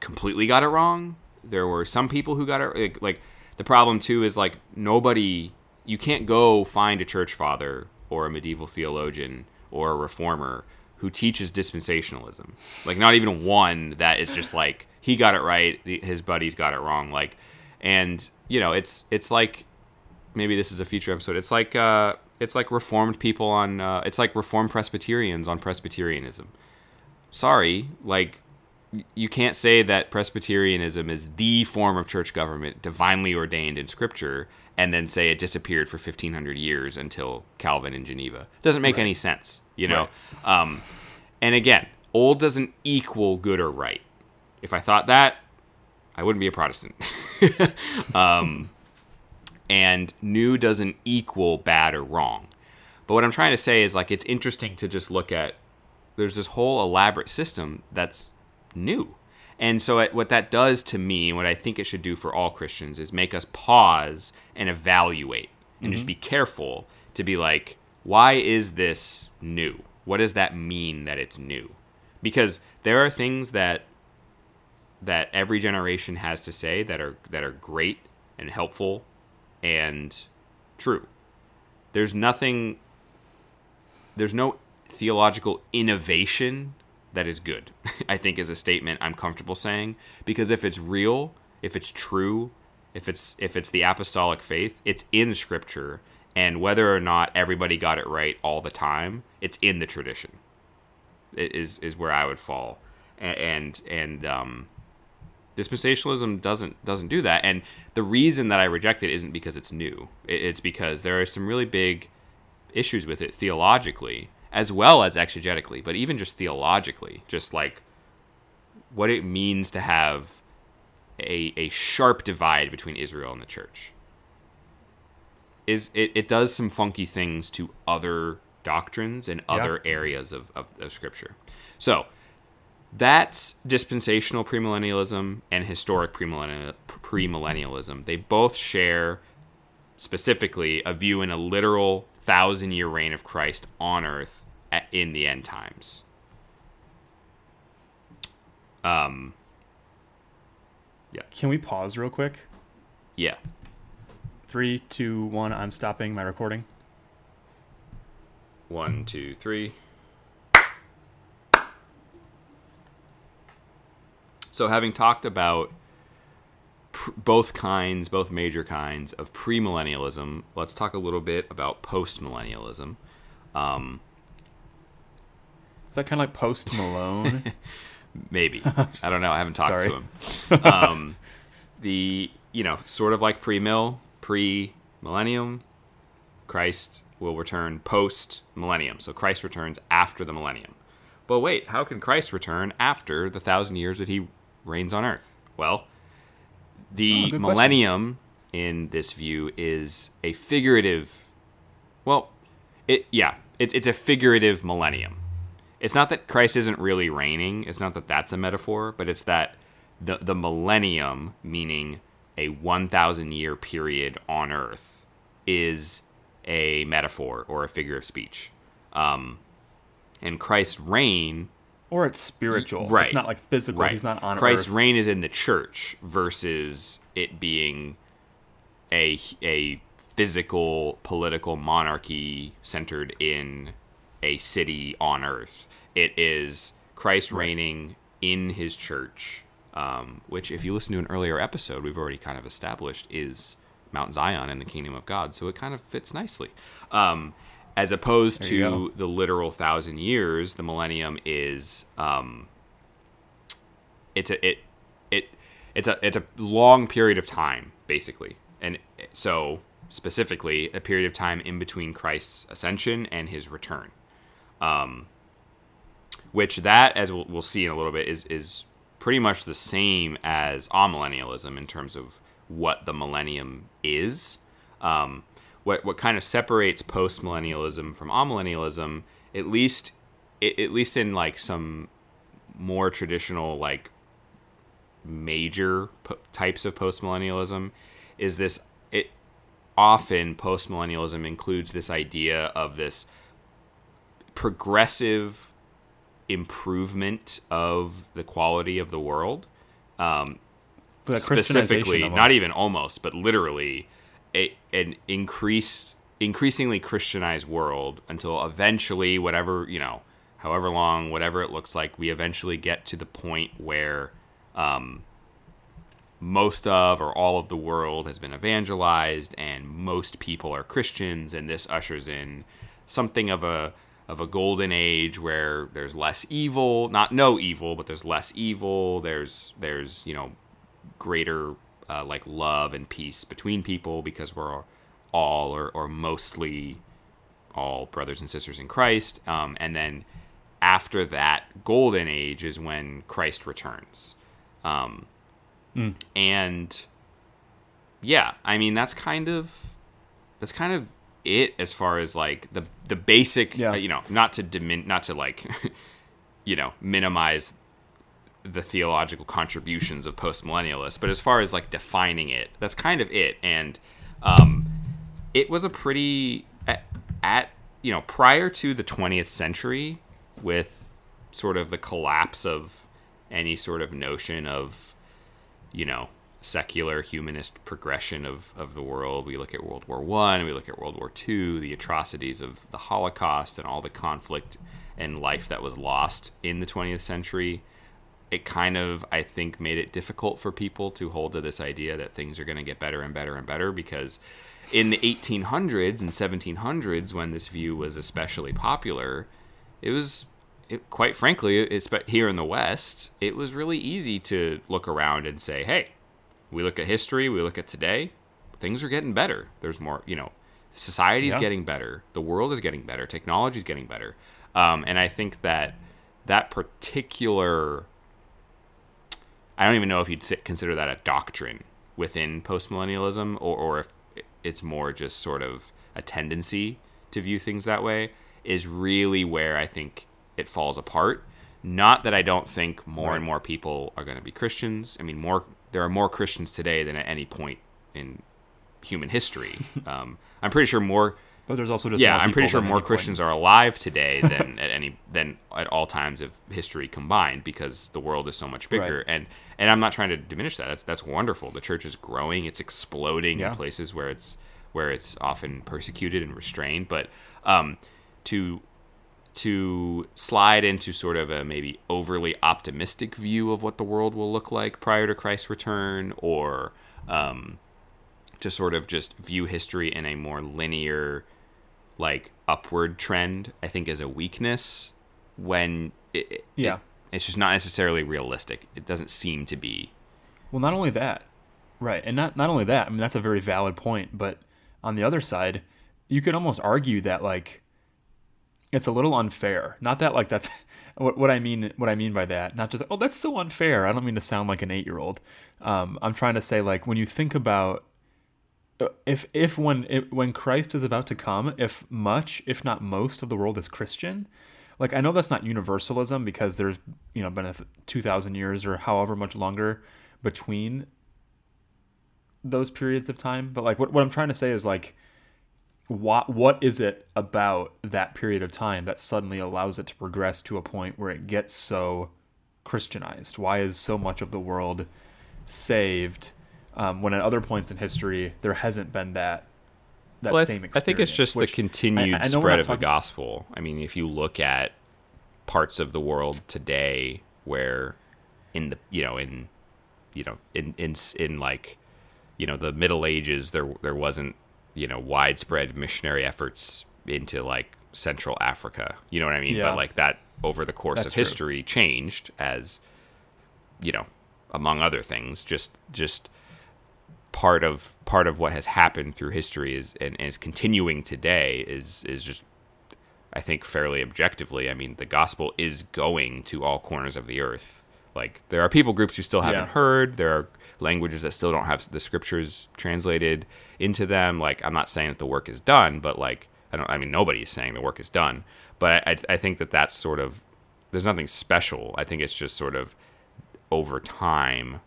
completely got it wrong. There were some people who got it like, like the problem too is like nobody you can't go find a church father or a medieval theologian or a reformer who teaches dispensationalism. Like not even one that is just like he got it right, his buddies got it wrong. Like, and you know, it's it's like maybe this is a future episode. It's like uh, it's like reformed people on uh, it's like reformed Presbyterians on Presbyterianism. Sorry, like you can't say that Presbyterianism is the form of church government divinely ordained in Scripture and then say it disappeared for 1500 years until Calvin in Geneva. It doesn't make right. any sense, you know? Right. Um, and again, old doesn't equal good or right. If I thought that, I wouldn't be a Protestant. um, and new doesn't equal bad or wrong. But what I'm trying to say is like it's interesting to just look at there's this whole elaborate system that's new. And so, it, what that does to me, and what I think it should do for all Christians, is make us pause and evaluate and mm-hmm. just be careful to be like, why is this new? What does that mean that it's new? Because there are things that that every generation has to say that are that are great and helpful and true. There's nothing there's no theological innovation that is good. I think is a statement I'm comfortable saying because if it's real, if it's true, if it's if it's the apostolic faith, it's in scripture and whether or not everybody got it right all the time, it's in the tradition. It is is where I would fall. And and um dispensationalism doesn't doesn't do that and the reason that I reject it isn't because it's new. It's because there are some really big issues with it theologically as well as exegetically, but even just theologically, just like what it means to have a, a sharp divide between Israel and the church. Is it, it does some funky things to other doctrines and other yeah. areas of, of, of scripture. So that's dispensational premillennialism and historic premillennialism. They both share specifically a view in a literal thousand year reign of Christ on earth in the end times. Um, yeah. Can we pause real quick? Yeah. Three, two, one. I'm stopping my recording. One, two, three. So, having talked about pr- both kinds, both major kinds of premillennialism, let's talk a little bit about postmillennialism. Um, Is that kind of like Post Malone? Maybe I don't know. I haven't talked to him. Um, the you know sort of like pre-mill, pre-millennium. Christ will return post millennium. So Christ returns after the millennium. But wait, how can Christ return after the thousand years that he reigns on earth? Well, the oh, millennium question. in this view is a figurative. Well, it yeah, it's it's a figurative millennium. It's not that Christ isn't really reigning. It's not that that's a metaphor, but it's that the the millennium, meaning a one thousand year period on Earth, is a metaphor or a figure of speech. Um, and Christ's reign or it's spiritual. Right. It's not like physical. Right. He's not on earth. Christ's Earth. reign is in the church versus it being a a physical political monarchy centered in a city on earth. It is Christ reigning in his church, um, which, if you listen to an earlier episode, we've already kind of established is Mount Zion in the kingdom of God. So it kind of fits nicely. Um, as opposed to the literal thousand years, the millennium is um, it's a it it it's a it's a long period of time basically, and so specifically a period of time in between Christ's ascension and his return, um, which that as we'll, we'll see in a little bit is is pretty much the same as amillennialism in terms of what the millennium is. Um, what what kind of separates post millennialism from amillennialism, at least at least in like some more traditional like major po- types of post millennialism, is this it often post millennialism includes this idea of this progressive improvement of the quality of the world Um, Christianization specifically, not even almost, but literally, a, an increased, increasingly Christianized world until eventually, whatever you know, however long, whatever it looks like, we eventually get to the point where um, most of or all of the world has been evangelized, and most people are Christians, and this ushers in something of a of a golden age where there's less evil, not no evil, but there's less evil. There's there's you know greater uh, like love and peace between people because we're all or, or mostly all brothers and sisters in Christ. Um, and then after that golden age is when Christ returns. Um, And yeah, I mean that's kind of that's kind of it as far as like the the basic Yeah. uh, you know not to dimin not to like you know minimize the theological contributions of postmillennialists, but as far as like defining it, that's kind of it. And um, it was a pretty at, at you know prior to the 20th century, with sort of the collapse of any sort of notion of you know secular humanist progression of, of the world. We look at World War One, we look at World War Two, the atrocities of the Holocaust, and all the conflict and life that was lost in the 20th century it kind of I think made it difficult for people to hold to this idea that things are going to get better and better and better because in the 1800s and 1700s when this view was especially popular, it was it, quite frankly, it's but here in the West, it was really easy to look around and say, "Hey, we look at history, we look at today, things are getting better. There's more, you know, society's Yeah. getting better, the world is getting better, technology's getting better." Um, and I think that that particular I don't even know if you'd consider that a doctrine within postmillennialism or, or if it's more just sort of a tendency to view things that way is really where I think it falls apart. Not that I don't think more and more people are going to be Christians. I mean, more there are more Christians today than at any point in human history. Um, I'm pretty sure more But there's also just yeah, I'm pretty sure more any point. Christians are alive today than at any than at all times of history combined because the world is so much bigger. Right. And and I'm not trying to diminish that. That's that's wonderful. The church is growing. It's exploding Yeah. in places where it's where it's often persecuted and restrained. But um, to to slide into sort of a maybe overly optimistic view of what the world will look like prior to Christ's return, or um, to sort of just view history in a more linear, like upward trend, I think is a weakness when it, Yeah. it- it's just not necessarily realistic. It doesn't seem to be. Well, not only that, right, and not not only that. I mean, that's a very valid point. But on the other side, you could almost argue that like it's a little unfair. Not that like that's what, what I mean. What I mean by that, not just oh that's so unfair. I don't mean to sound like an eight year old. Um, I'm trying to say like when you think about uh, if if when if, when Christ is about to come, if much, if not most of the world is Christian, like I know that's not universalism because there's you know been a two thousand years or however much longer between those periods of time. But like what what I'm trying to say is like what what is it about that period of time that suddenly allows it to progress to a point where it gets so Christianized? Why is so much of the world saved um, when at other points in history there hasn't been that that Well, same experience? I think it's just the continued I- I spread of the gospel. I mean, if you look at parts of the world today where in the you know in you know in in in like you know the Middle Ages there there wasn't you know widespread missionary efforts into like Central Africa. You know what I mean? Yeah. But like that over the course That's of true. history changed as you know among other things just just part of part of what has happened through history is and, and is continuing today is is just I think fairly objectively. I mean, the gospel is going to all corners of the earth. Like there are people groups who still haven't Yeah. heard. There are languages that still don't have the scriptures translated into them. Like I'm not saying that the work is done, but like I don't. I mean, nobody's saying the work is done. But I, I think that that's sort of there's nothing special. I think it's just sort of over time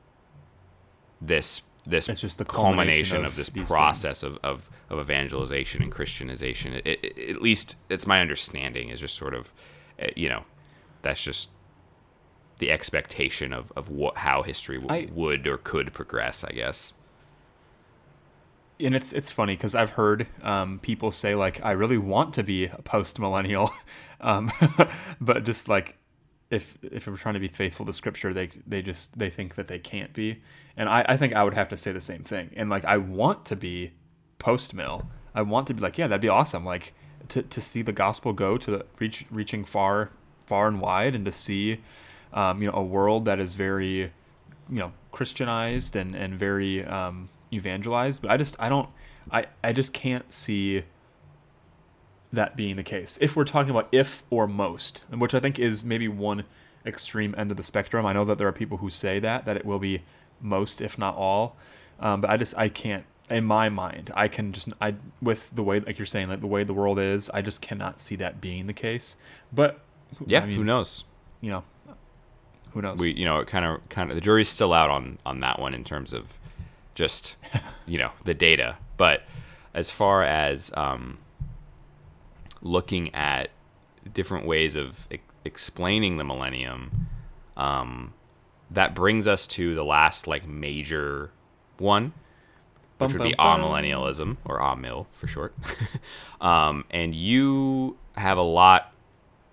this this It's just the culmination culmination of, of this process of, of, of evangelization and Christianization. It, it, at least it's my understanding is just sort of, uh, you know, that's just the expectation of of what how history w- I- would or could progress. I guess. and it's it's funny because I've heard um, people say like I really want to be a post millennial, um, but just like if if we're trying to be faithful to scripture, they they just they think that they can't be, and I, I think I would have to say the same thing. And like I want to be post mill. I want to be like yeah that'd be awesome. Like to to see the gospel go to the reach reaching far far and wide, and to see um, you know a world that is very you know christianized and and very um evangelized but i just i don't i i just can't see that being the case. If we're talking about if or most and which i think is maybe one extreme end of the spectrum. I know that there are people who say that that it will be most if not all um, but i just i can't in my mind i can just i with the way like you're saying like the way the world is i just cannot see that being the case. But Yeah, I mean, who knows? you know who knows We you know it kind of kind of the jury's still out on on that one in terms of just you know the data, but as far as um, looking at different ways of e- explaining the millennium, um, that brings us to the last like major one, which Bum, would be bum, bum. amillennialism or amil for short. um, and you have a lot.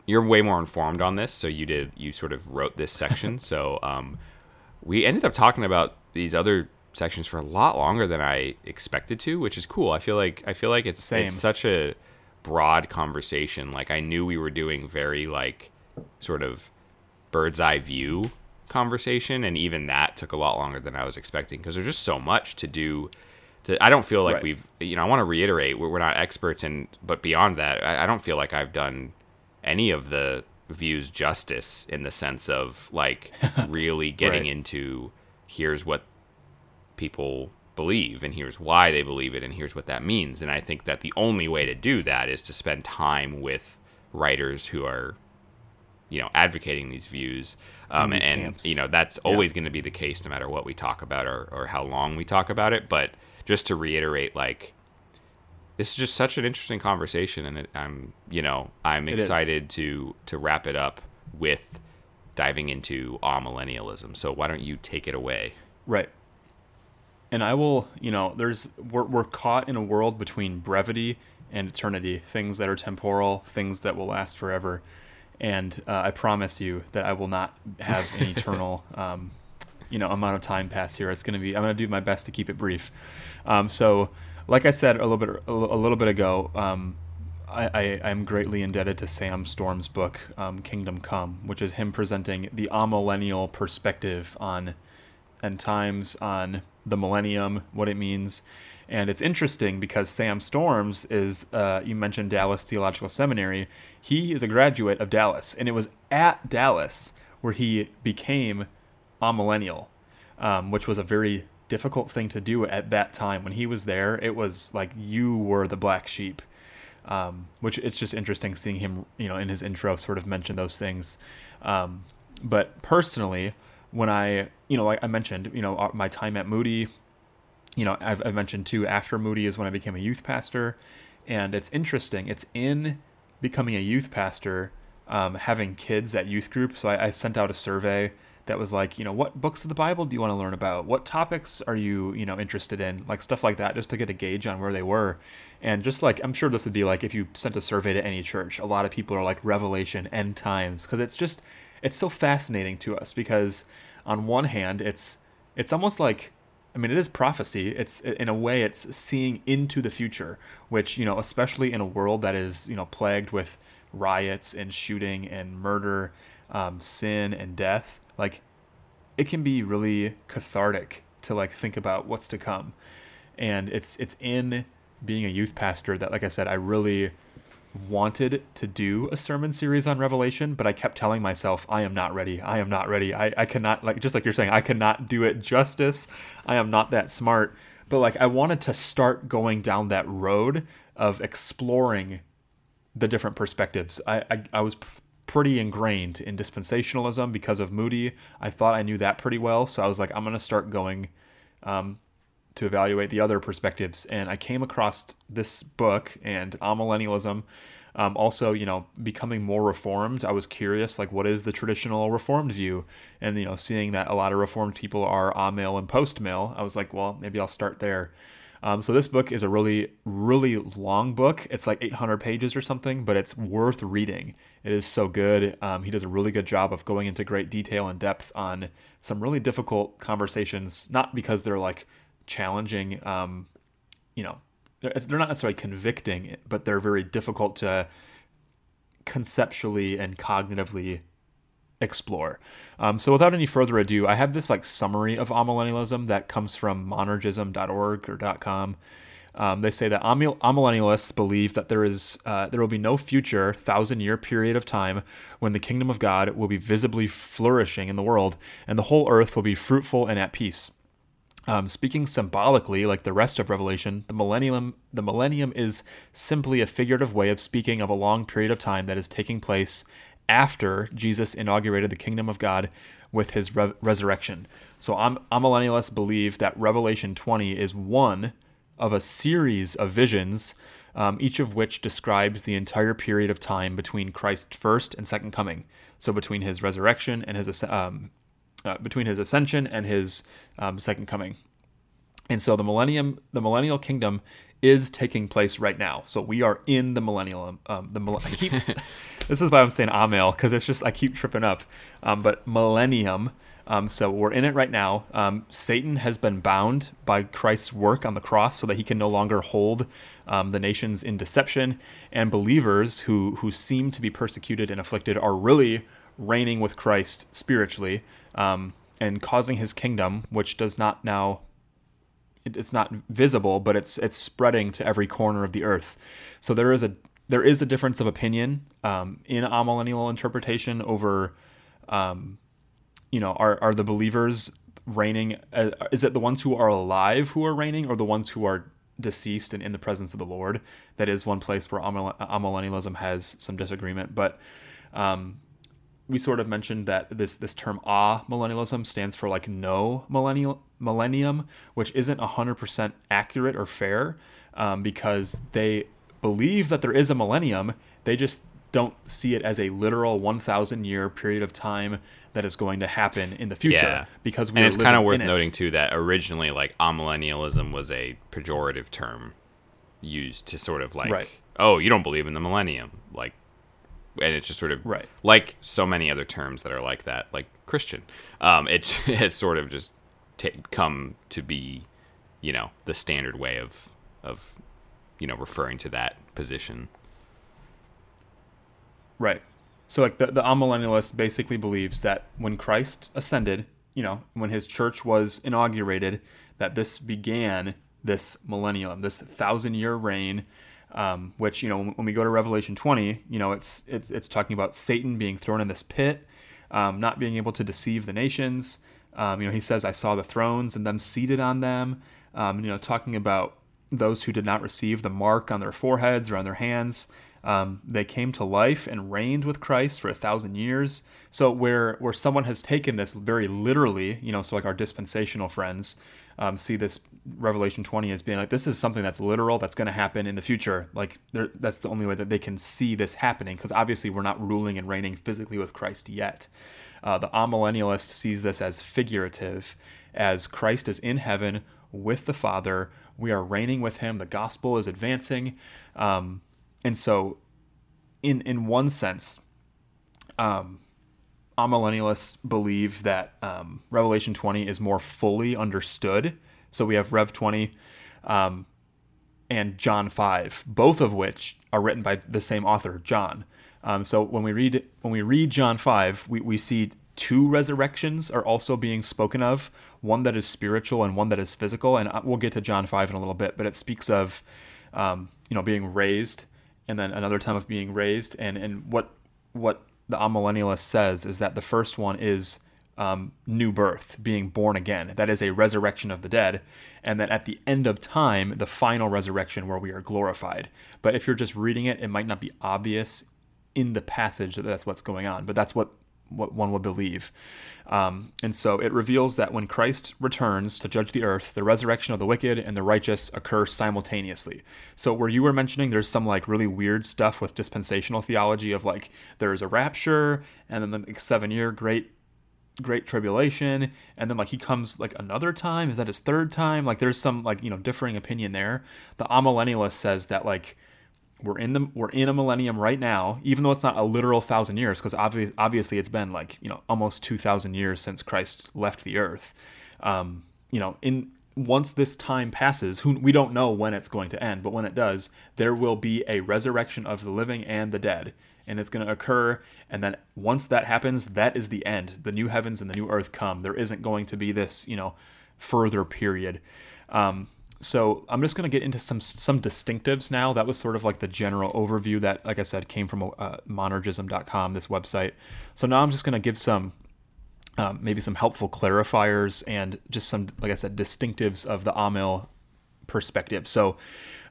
You're way more informed on this, so you did. You sort of wrote this section. so um, we ended up talking about these other sections for a lot longer than I expected to, which is cool. I feel like I feel like it's Same. it's such a broad conversation. Like I knew we were doing very like sort of bird's eye view conversation, and even that took a lot longer than I was expecting because there's just so much to do. To, I don't feel like Right. we've you know I want to reiterate we're, we're not experts in, but beyond that, I, I don't feel like I've done any of the views justice in the sense of like really getting Right. into here's what people believe and here's why they believe it and here's what that means and i think that the only way to do that is to spend time with writers who are you know advocating these views um, these and camps. you know that's always going to be the case no matter what we talk about or, or how long we talk about it but just to reiterate like this is just such an interesting conversation and it, i'm you know i'm excited to to wrap it up with diving into amillennialism so why don't you take it away Right. And I will, you know, there's we're we're caught in a world between brevity and eternity, things that are temporal, things that will last forever. And uh, I promise you that I will not have an eternal, um, you know, amount of time pass here. It's going to be. I'm going to do my best to keep it brief. Um, so, like I said a little bit a little bit ago, um, I, I, I'm greatly indebted to Sam Storms' book, um, Kingdom Come, which is him presenting the amillennial perspective on end times, on the millennium, what it means. And it's interesting because Sam Storms is, uh, you mentioned Dallas Theological Seminary. He is a graduate of Dallas, and it was at Dallas where he became amillennial, um, which was a very difficult thing to do at that time. When he was there, it was like you were the black sheep um, which it's just interesting seeing him, you know, in his intro sort of mention those things. Um, but personally, when I, you know, like I mentioned, you know, uh, my time at Moody, you know, I've, I've mentioned too, after Moody is when I became a youth pastor. And it's interesting. It's in becoming a youth pastor, um, having kids at youth group. So I, I sent out a survey that was like, you know, what books of the Bible do you want to learn about? What topics are you, you know, interested in? Like stuff like that, just to get a gauge on where they were. And just like, I'm sure this would be like if you sent a survey to any church, a lot of people are like Revelation, end times, because it's just, it's so fascinating to us because on one hand, it's, it's almost like, I mean, it is prophecy. It's in a way, it's seeing into the future, which you know, especially in a world that is you know plagued with riots and shooting and murder, um, sin and death. Like, it can be really cathartic to like think about what's to come, and it's it's in being a youth pastor that, like I said, I really wanted to do a sermon series on Revelation, but I kept telling myself, I am not ready. I am not ready. I, I cannot, like, just like you're saying, I cannot do it justice. I am not that smart. But, like, I wanted to start going down that road of exploring the different perspectives. I, I, I was pretty ingrained in dispensationalism because of Moody. I thought I knew that pretty well. So I was like, I'm going to start going um, to evaluate the other perspectives. And I came across this book and amillennialism Um, also, you know, becoming more reformed, I was curious, like, what is the traditional reformed view? And, you know, seeing that a lot of reformed people are amill and post mill, I was like, well, maybe I'll start there. Um, so this book is a really, really long book. It's like 800 pages or something, but it's worth reading. It is so good. Um, he does a really good job of going into great detail and depth on some really difficult conversations, not because they're like challenging, um, you know, they're not necessarily convicting, but they're very difficult to conceptually and cognitively explore. Um, so without any further ado, I have this like summary of amillennialism that comes from monergism.org or .com. Um, they say that amillennialists believe that there is uh, there will be no future thousand year period of time when the kingdom of God will be visibly flourishing in the world and the whole earth will be fruitful and at peace. Um, speaking symbolically, like the rest of Revelation, the millennium the millennium is simply a figurative way of speaking of a long period of time that is taking place after Jesus inaugurated the kingdom of God with his re- resurrection. So I'm, amillennialists believe that Revelation 20 is one of a series of visions, um, each of which describes the entire period of time between Christ's first and second coming. So between his resurrection and his um, uh, between his ascension and his um, second coming. And so the millennium, the millennial kingdom, is taking place right now. So we are in the millennial. Um, the I keep this is why I'm saying amill because it's just I keep tripping up. Um, but millennium. Um, so we're in it right now. Um, Satan has been bound by Christ's work on the cross, so that he can no longer hold um, the nations in deception. And believers who who seem to be persecuted and afflicted are really reigning with Christ spiritually um, and causing His kingdom, which does not now it's not visible, but it's it's spreading to every corner of the earth. So there is a there is a difference of opinion um, in amillennial interpretation over, um, you know, are are the believers reigning? Uh, is it the ones who are alive who are reigning, or the ones who are deceased and in the presence of the Lord? That is one place where amillennialism has some disagreement, but. Um, we sort of mentioned that this this term ah millennialism stands for like no millennial millennium, which isn't hundred percent accurate or fair, um, because they believe that there is a millennium. They just don't see it as a literal 1,000 year period of time that is going to happen in the future. Yeah. Because we and it's kind of worth noting too that originally, like amillennialism was a pejorative term used to sort of like, right. oh, you don't believe in the millennium, like and it's just sort of right. like so many other terms that are like that, like Christian. Um, it has sort of just t- come to be, you know, the standard way of of you know referring to that position. Right. So like the the amillennialist basically believes that when Christ ascended, you know, when his church was inaugurated, that this began this millennium, this thousand year reign um, which you know when we go to Revelation 20, you know it's it's it's talking about Satan being thrown in this pit, um, not being able to deceive the nations. Um, you know, he says, "I saw the thrones and them seated on them." Um, you know, talking about those who did not receive the mark on their foreheads or on their hands. Um, they came to life and reigned with Christ for a thousand years. So where where someone has taken this very literally, you know, so like our dispensational friends, um, see this Revelation 20 as being like this is something that's literal that's going to happen in the future. Like that's the only way that they can see this happening because obviously we're not ruling and reigning physically with Christ yet. Uh, the amillennialist sees this as figurative, as Christ is in heaven with the Father. We are reigning with Him. The gospel is advancing, um, and so, in in one sense, um, amillennialists believe that um, Revelation 20 is more fully understood. So we have Rev 20 um, and John 5, both of which are written by the same author, John. Um, so when we read when we read John 5, we, we see two resurrections are also being spoken of, one that is spiritual and one that is physical. And uh, we'll get to John 5 in a little bit, but it speaks of um, you know being raised and then another time of being raised and and what what the amillennialist says is that the first one is um, new birth, being born again. That is a resurrection of the dead. And that at the end of time, the final resurrection where we are glorified. But if you're just reading it, it might not be obvious in the passage that that's what's going on. But that's what what one would believe. Um, and so it reveals that when Christ returns to judge the earth, the resurrection of the wicked and the righteous occur simultaneously. So where you were mentioning, there's some like really weird stuff with dispensational theology of like there's a rapture and then the like, seven year great great tribulation and then like he comes like another time is that his third time like there's some like you know differing opinion there the amillennialist says that like we're in the we're in a millennium right now even though it's not a literal thousand years because obviously obviously it's been like you know almost 2000 years since christ left the earth. Um, you know in once this time passes who we don't know when it's going to end but when it does there will be a resurrection of the living and the dead and it's going to occur and then once that happens that is the end. The new heavens and the new earth come. There isn't going to be this you know further period. Um, so i'm just going to get into some some distinctives now. That was sort of like the general overview that like i said came from uh, monergism.com this website. So now i'm just going to give some um, maybe some helpful clarifiers and just some like i said distinctives of the amil perspective. So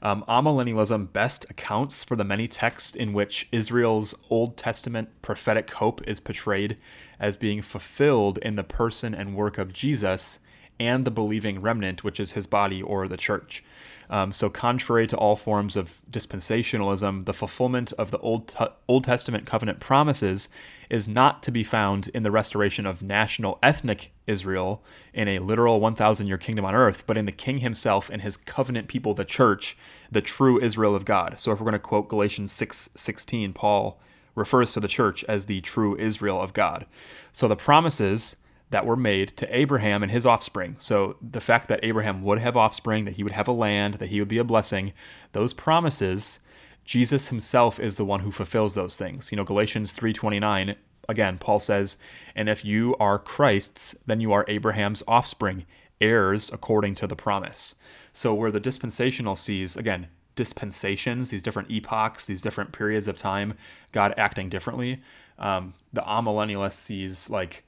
um, amillennialism best accounts for the many texts in which Israel's Old Testament prophetic hope is portrayed as being fulfilled in the person and work of Jesus and the believing remnant, which is his body or the church. Um, so, contrary to all forms of dispensationalism, the fulfillment of the Old, Old Testament covenant promises is not to be found in the restoration of national ethnic Israel in a literal 1,000 year kingdom on earth, but in the king himself and his covenant people, the church, the true Israel of God. So, if we're going to quote Galatians 6 16, Paul refers to the church as the true Israel of God. So, the promises that were made to Abraham and his offspring. So the fact that Abraham would have offspring, that he would have a land, that he would be a blessing, those promises, Jesus himself is the one who fulfills those things. You know, Galatians 3:29, again, Paul says, "And if you are Christ's, then you are Abraham's offspring, heirs according to the promise." So where the dispensational sees, again, dispensations, these different epochs, these different periods of time, God acting differently, um, the amillennialist sees like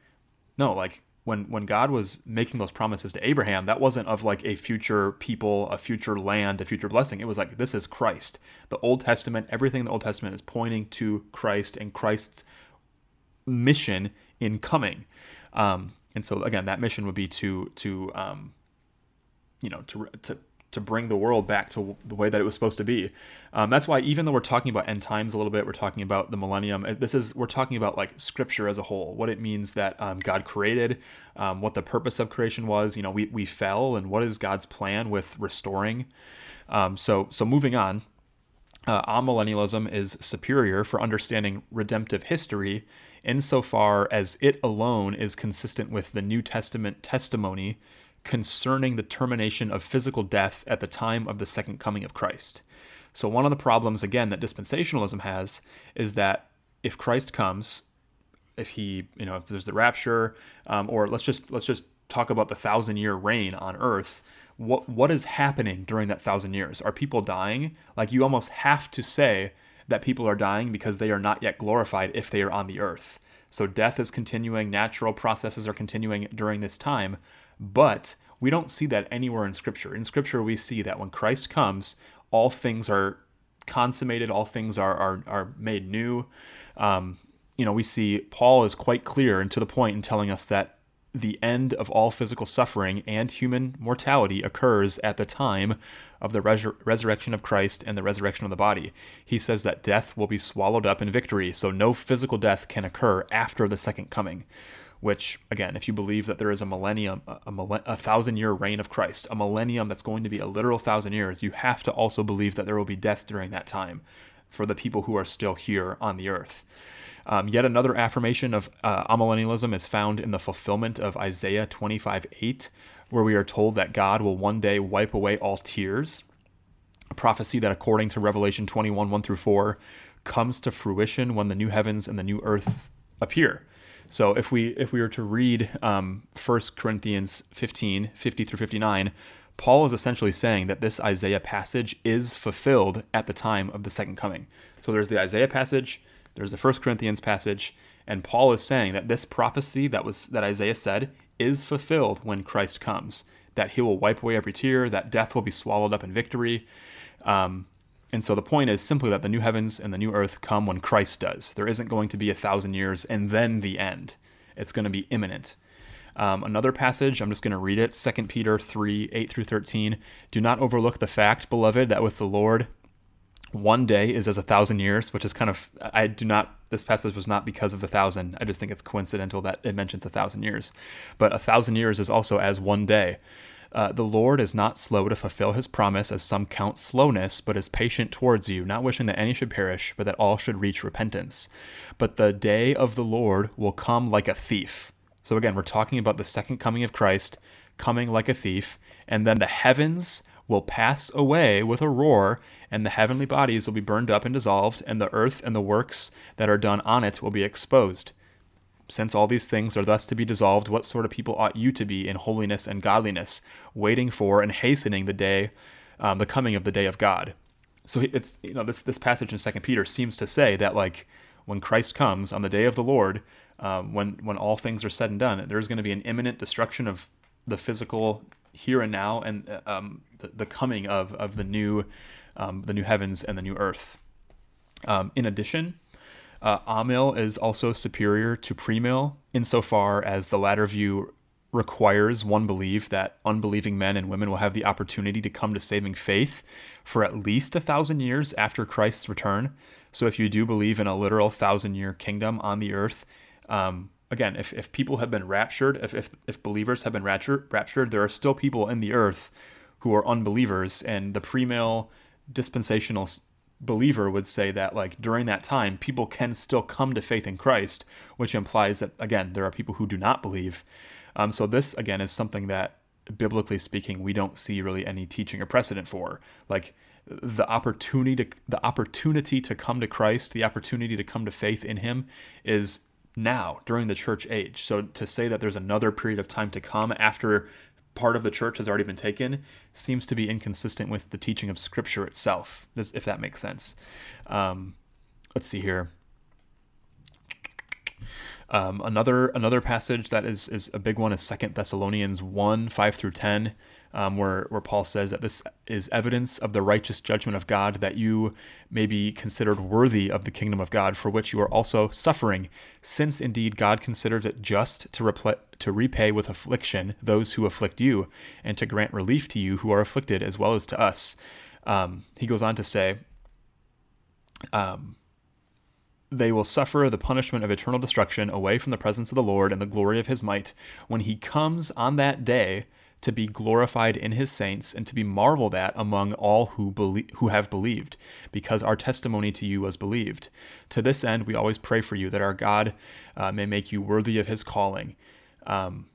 no, like when when God was making those promises to Abraham, that wasn't of like a future people, a future land, a future blessing. It was like this is Christ. The Old Testament, everything in the Old Testament is pointing to Christ and Christ's mission in coming. Um, and so again, that mission would be to to um, you know to to to bring the world back to the way that it was supposed to be. Um, that's why even though we're talking about end times a little bit, we're talking about the millennium. This is we're talking about like scripture as a whole, what it means that um, God created, um, what the purpose of creation was. You know, we we fell, and what is God's plan with restoring. Um, so so moving on. Uh, amillennialism is superior for understanding redemptive history insofar as it alone is consistent with the New Testament testimony concerning the termination of physical death at the time of the second coming of Christ. So, one of the problems, again, that dispensationalism has is that if Christ comes, if he, you know, if there's the rapture, um, or let's just let's just talk about the thousand year reign on Earth. What what is happening during that thousand years? Are people dying? Like you almost have to say that people are dying because they are not yet glorified if they are on the earth. So death is continuing, natural processes are continuing during this time, but we don't see that anywhere in Scripture. In Scripture, we see that when Christ comes, all things are consummated, all things are, are, are made new. Um, you know, we see Paul is quite clear and to the point in telling us that the end of all physical suffering and human mortality occurs at the time of the resur- resurrection of Christ and the resurrection of the body. He says that death will be swallowed up in victory, so no physical death can occur after the second coming which again if you believe that there is a millennium a, a, thousand year reign of christ a millennium that's going to be a literal thousand years you have to also believe that there will be death during that time for the people who are still here on the earth. Um, yet another affirmation of uh, amillennialism is found in the fulfillment of isaiah 25 8 where we are told that god will one day wipe away all tears. A prophecy that according to revelation 21 1 through 4 comes to fruition when the new heavens and the new earth appear so if we if we were to read um, 1 Corinthians 15, 50 through 59, Paul is essentially saying that this Isaiah passage is fulfilled at the time of the second coming. So there's the Isaiah passage, there's the 1 Corinthians passage, and Paul is saying that this prophecy that was that Isaiah said is fulfilled when Christ comes. That he will wipe away every tear, that death will be swallowed up in victory. Um, And so the point is simply that the new heavens and the new earth come when Christ does. There isn't going to be a thousand years and then the end. It's going to be imminent. Um, another passage, I'm just going to read it 2 Peter 3 8 through 13. Do not overlook the fact, beloved, that with the Lord, one day is as a thousand years, which is kind of, I do not, this passage was not because of the thousand. I just think it's coincidental that it mentions a thousand years. But a thousand years is also as one day. Uh, the Lord is not slow to fulfill his promise, as some count slowness, but is patient towards you, not wishing that any should perish, but that all should reach repentance. But the day of the Lord will come like a thief. So again, we're talking about the second coming of Christ coming like a thief, and then the heavens will pass away with a roar, and the heavenly bodies will be burned up and dissolved, and the earth and the works that are done on it will be exposed. Since all these things are thus to be dissolved, what sort of people ought you to be in holiness and godliness, waiting for and hastening the day, um, the coming of the day of God? So it's you know this this passage in Second Peter seems to say that like when Christ comes on the day of the Lord, um, when when all things are said and done, there's going to be an imminent destruction of the physical here and now, and uh, um, the, the coming of of the new um, the new heavens and the new earth. Um, in addition, uh, amill is also superior to premill insofar as the latter view requires one believe that unbelieving men and women will have the opportunity to come to saving faith for at least a thousand years after Christ's return. So, if you do believe in a literal thousand year kingdom on the earth, um, again, if, if people have been raptured, if, if, if believers have been raptured, raptured, there are still people in the earth who are unbelievers, and the premill dispensational believer would say that like during that time people can still come to faith in christ which implies that again there are people who do not believe. Um, so this again is something that biblically speaking we don't see really any teaching or precedent for. Like the opportunity to the opportunity to come to christ the opportunity to come to faith in him is now during the church age. So to say that there's another period of time to come after part of the church has already been taken seems to be inconsistent with the teaching of Scripture itself, if that makes sense. Um, let's see here. Um, another another passage that is is a big one is Second Thessalonians one five through ten um, where, where Paul says that this is evidence of the righteous judgment of God, that you may be considered worthy of the kingdom of God, for which you are also suffering, since indeed God considers it just to, repl- to repay with affliction those who afflict you, and to grant relief to you who are afflicted as well as to us. Um, he goes on to say, um, they will suffer the punishment of eternal destruction away from the presence of the Lord and the glory of his might when he comes on that day to be glorified in his saints and to be marveled at among all who believe, who have believed because our testimony to you was believed. To this end we always pray for you that our god uh, may make you worthy of his calling um,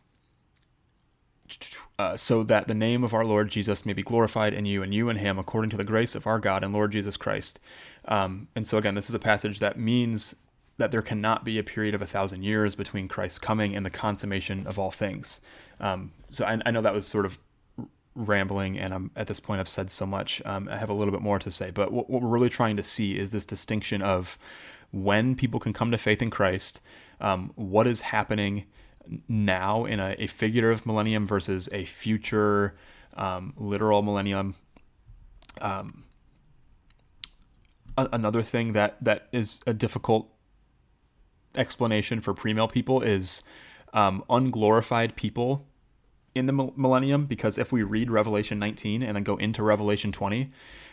uh, so that the name of our lord jesus may be glorified in you and you in him according to the grace of our god and lord jesus christ. Um, and so again this is a passage that means that there cannot be a period of a thousand years between Christ's coming and the consummation of all things. Um, so I, I, know that was sort of rambling, and I'm at this point I've said so much. Um, I have a little bit more to say, but what, what, we're really trying to see is this distinction of when people can come to faith in Christ, um, what is happening now in a, a, figurative millennium versus a future um, literal millennium. Um, another thing that that is a difficult explanation for premill people is um, unglorified people in the millennium because if we read Revelation 19 and then go into Revelation 20,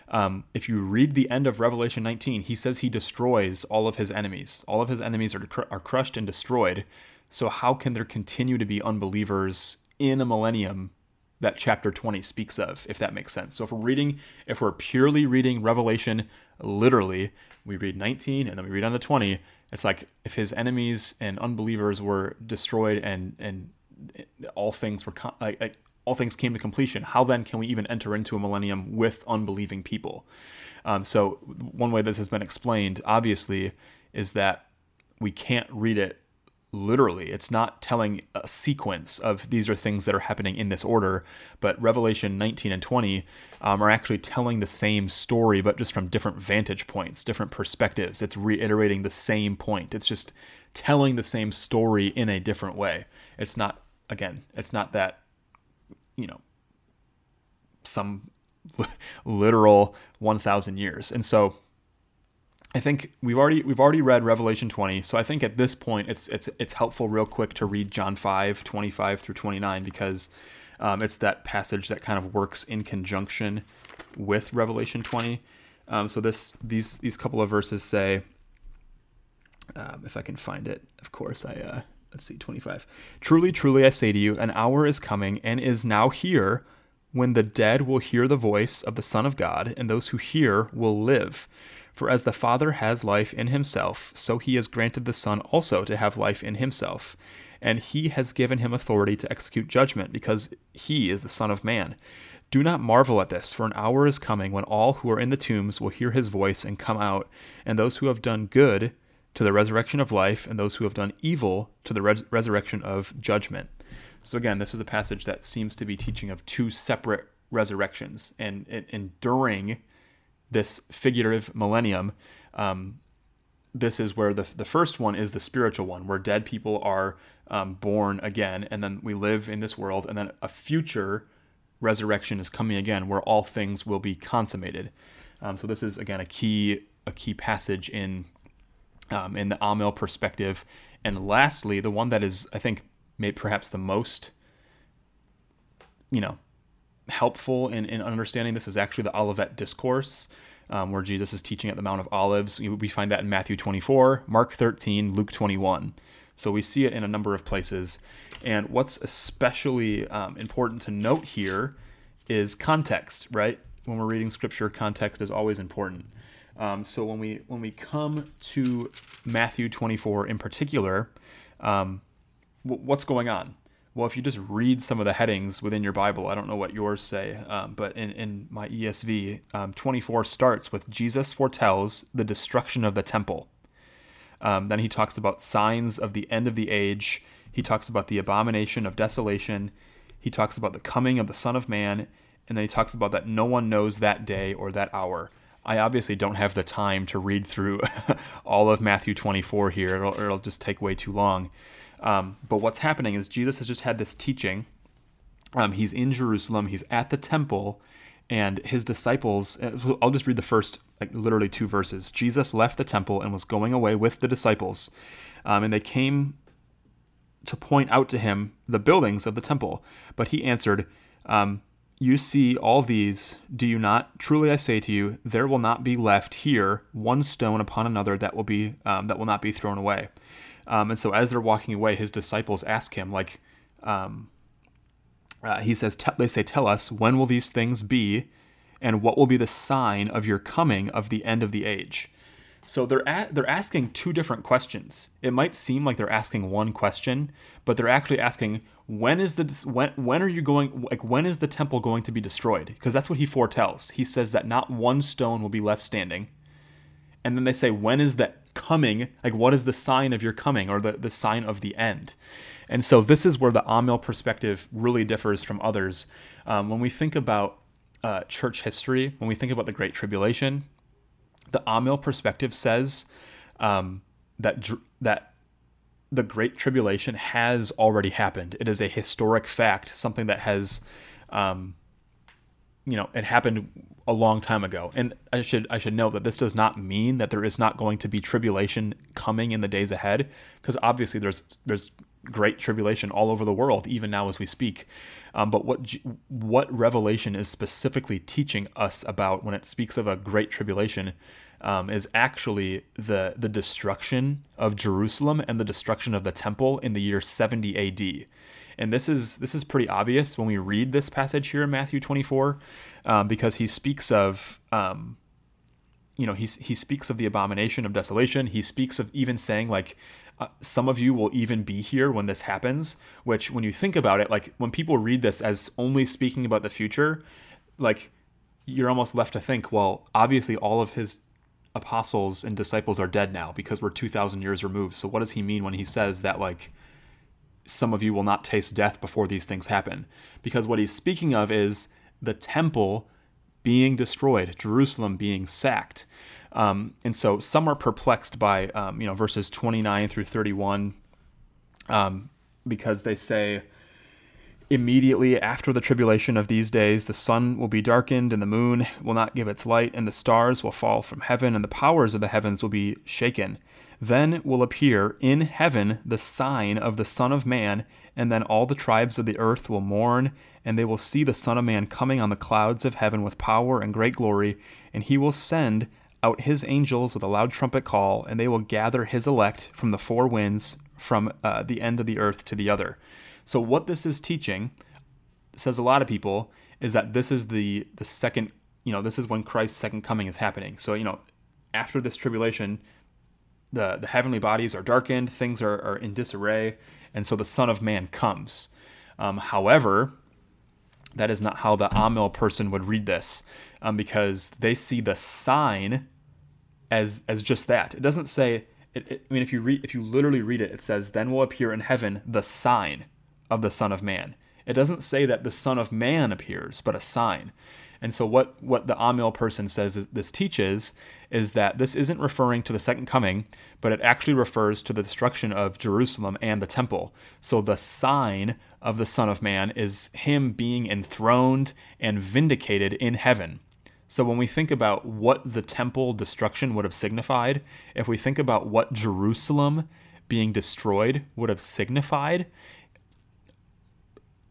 um, if you read the end of Revelation 19, he says he destroys all of his enemies. All of his enemies are, cr- are crushed and destroyed. So, how can there continue to be unbelievers in a millennium that chapter 20 speaks of, if that makes sense? So, if we're reading, if we're purely reading Revelation literally, we read 19 and then we read on to 20, it's like if his enemies and unbelievers were destroyed and and all things were like, like all things came to completion, how then can we even enter into a millennium with unbelieving people? Um, so one way this has been explained, obviously, is that we can't read it literally. It's not telling a sequence of these are things that are happening in this order, but Revelation 19 and 20 um, are actually telling the same story, but just from different vantage points, different perspectives. It's reiterating the same point. It's just telling the same story in a different way. It's not, again, it's not that, you know, some literal 1000 years. And so I think we've already we've already read Revelation 20. So I think at this point it's it's it's helpful real quick to read John 5, 25 through 29 because um, it's that passage that kind of works in conjunction with Revelation 20. Um, so this these these couple of verses say, um, if I can find it, of course I uh, let's see 25. Truly, truly I say to you, an hour is coming and is now here when the dead will hear the voice of the Son of God, and those who hear will live. For as the Father has life in himself, so he has granted the Son also to have life in himself. And he has given him authority to execute judgment, because he is the Son of Man. Do not marvel at this, for an hour is coming when all who are in the tombs will hear his voice and come out, and those who have done good to the resurrection of life, and those who have done evil to the res- resurrection of judgment. So again, this is a passage that seems to be teaching of two separate resurrections, and, and, and during this figurative millennium, um, this is where the the first one is the spiritual one, where dead people are um, born again, and then we live in this world, and then a future resurrection is coming again, where all things will be consummated. Um, so this is again a key a key passage in um, in the Amil perspective, and lastly, the one that is I think maybe perhaps the most, you know, helpful in, in understanding this is actually the Olivet Discourse, um, where Jesus is teaching at the Mount of Olives. We, find that in Matthew 24, Mark 13, Luke 21. So we see it in a number of places. And what's especially um, important to note here is context, right? When we're reading scripture, context is always important. Um, so when we when we come to Matthew 24 in particular, um, what's going on? Well, if you just read some of the headings within your Bible, I don't know what yours say, um, but in, in my ESV, um, 24 starts with Jesus foretells the destruction of the temple. Um, then he talks about signs of the end of the age. He talks about the abomination of desolation. He talks about the coming of the Son of Man. And then he talks about that no one knows that day or that hour. I obviously don't have the time to read through all of Matthew 24 here, it'll, it'll just take way too long. Um, but what's happening is Jesus has just had this teaching. Um, he's in Jerusalem, he's at the temple, and his disciples. Uh, I'll just read the first, like literally two verses. Jesus left the temple and was going away with the disciples, um, and they came to point out to him the buildings of the temple. But he answered, um, You see all these, do you not? Truly I say to you, there will not be left here one stone upon another that will be um, that will not be thrown away. Um, and so as they're walking away, his disciples ask him, like, um, uh, he says, they say, tell us, when will these things be? And what will be the sign of your coming of the end of the age? So they're they're asking two different questions. It might seem like they're asking one question, but they're actually asking when is the when when are you going like when is the temple going to be destroyed? Because that's what he foretells. He says that not one stone will be left standing. And then they say when is that coming, like what is the sign of your coming or the, the sign of the end? And so this is where the Amil perspective really differs from others. Um, when we think about uh, church history, when we think about the Great Tribulation, the Amil perspective says um, that that the Great Tribulation has already happened. It is a historic fact, something that has, um, you know, it happened a long time ago. And I should I should note that this does not mean that there is not going to be tribulation coming in the days ahead, because obviously there's there's great tribulation all over the world, even now as we speak. Um, but what what Revelation is specifically teaching us about when it speaks of a great tribulation um, is actually the the destruction of Jerusalem and the destruction of the temple in the year 70 A.D. And this is this is pretty obvious when we read this passage here in Matthew 24 um, because he speaks of, um, you know, he, he speaks of the abomination of desolation. He speaks of even saying, like, uh, some of you will even be here when this happens, which, when you think about it, like, when people read this as only speaking about the future, like, you're almost left to think, well, obviously all of his apostles and disciples are dead now because we're 2,000 years removed. So, what does he mean when he says that, like, some of you will not taste death before these things happen? Because what he's speaking of is the temple being destroyed, Jerusalem being sacked. Um, and so some are perplexed by um, you know verses 29 through 31 um, because they say immediately after the tribulation of these days, the sun will be darkened, and the moon will not give its light, and the stars will fall from heaven, and the powers of the heavens will be shaken. Then will appear in heaven the sign of the Son of Man, and then all the tribes of the earth will mourn, and they will see the Son of Man coming on the clouds of heaven with power and great glory, and he will send out his angels with a loud trumpet call, and they will gather his elect from the four winds, from uh, the end of the earth to the other. So what this is teaching, says a lot of people, is that this is the the second, you know, this is when Christ's second coming is happening. So you know, after this tribulation, the the heavenly bodies are darkened, things are, are in disarray, and so the Son of Man comes. Um, however, that is not how the Amil person would read this, um, because they see the sign as as just that. It doesn't say. It, it, I mean, if you read, if you literally read it, it says, "Then will appear in heaven the sign of the Son of Man." It doesn't say that the Son of Man appears, but a sign. And so what what the Amil person says is, this teaches is that this isn't referring to the second coming, but it actually refers to the destruction of Jerusalem and the temple. So the sign of the Son of Man is him being enthroned and vindicated in heaven. So when we think about what the temple destruction would have signified, if we think about what Jerusalem being destroyed would have signified,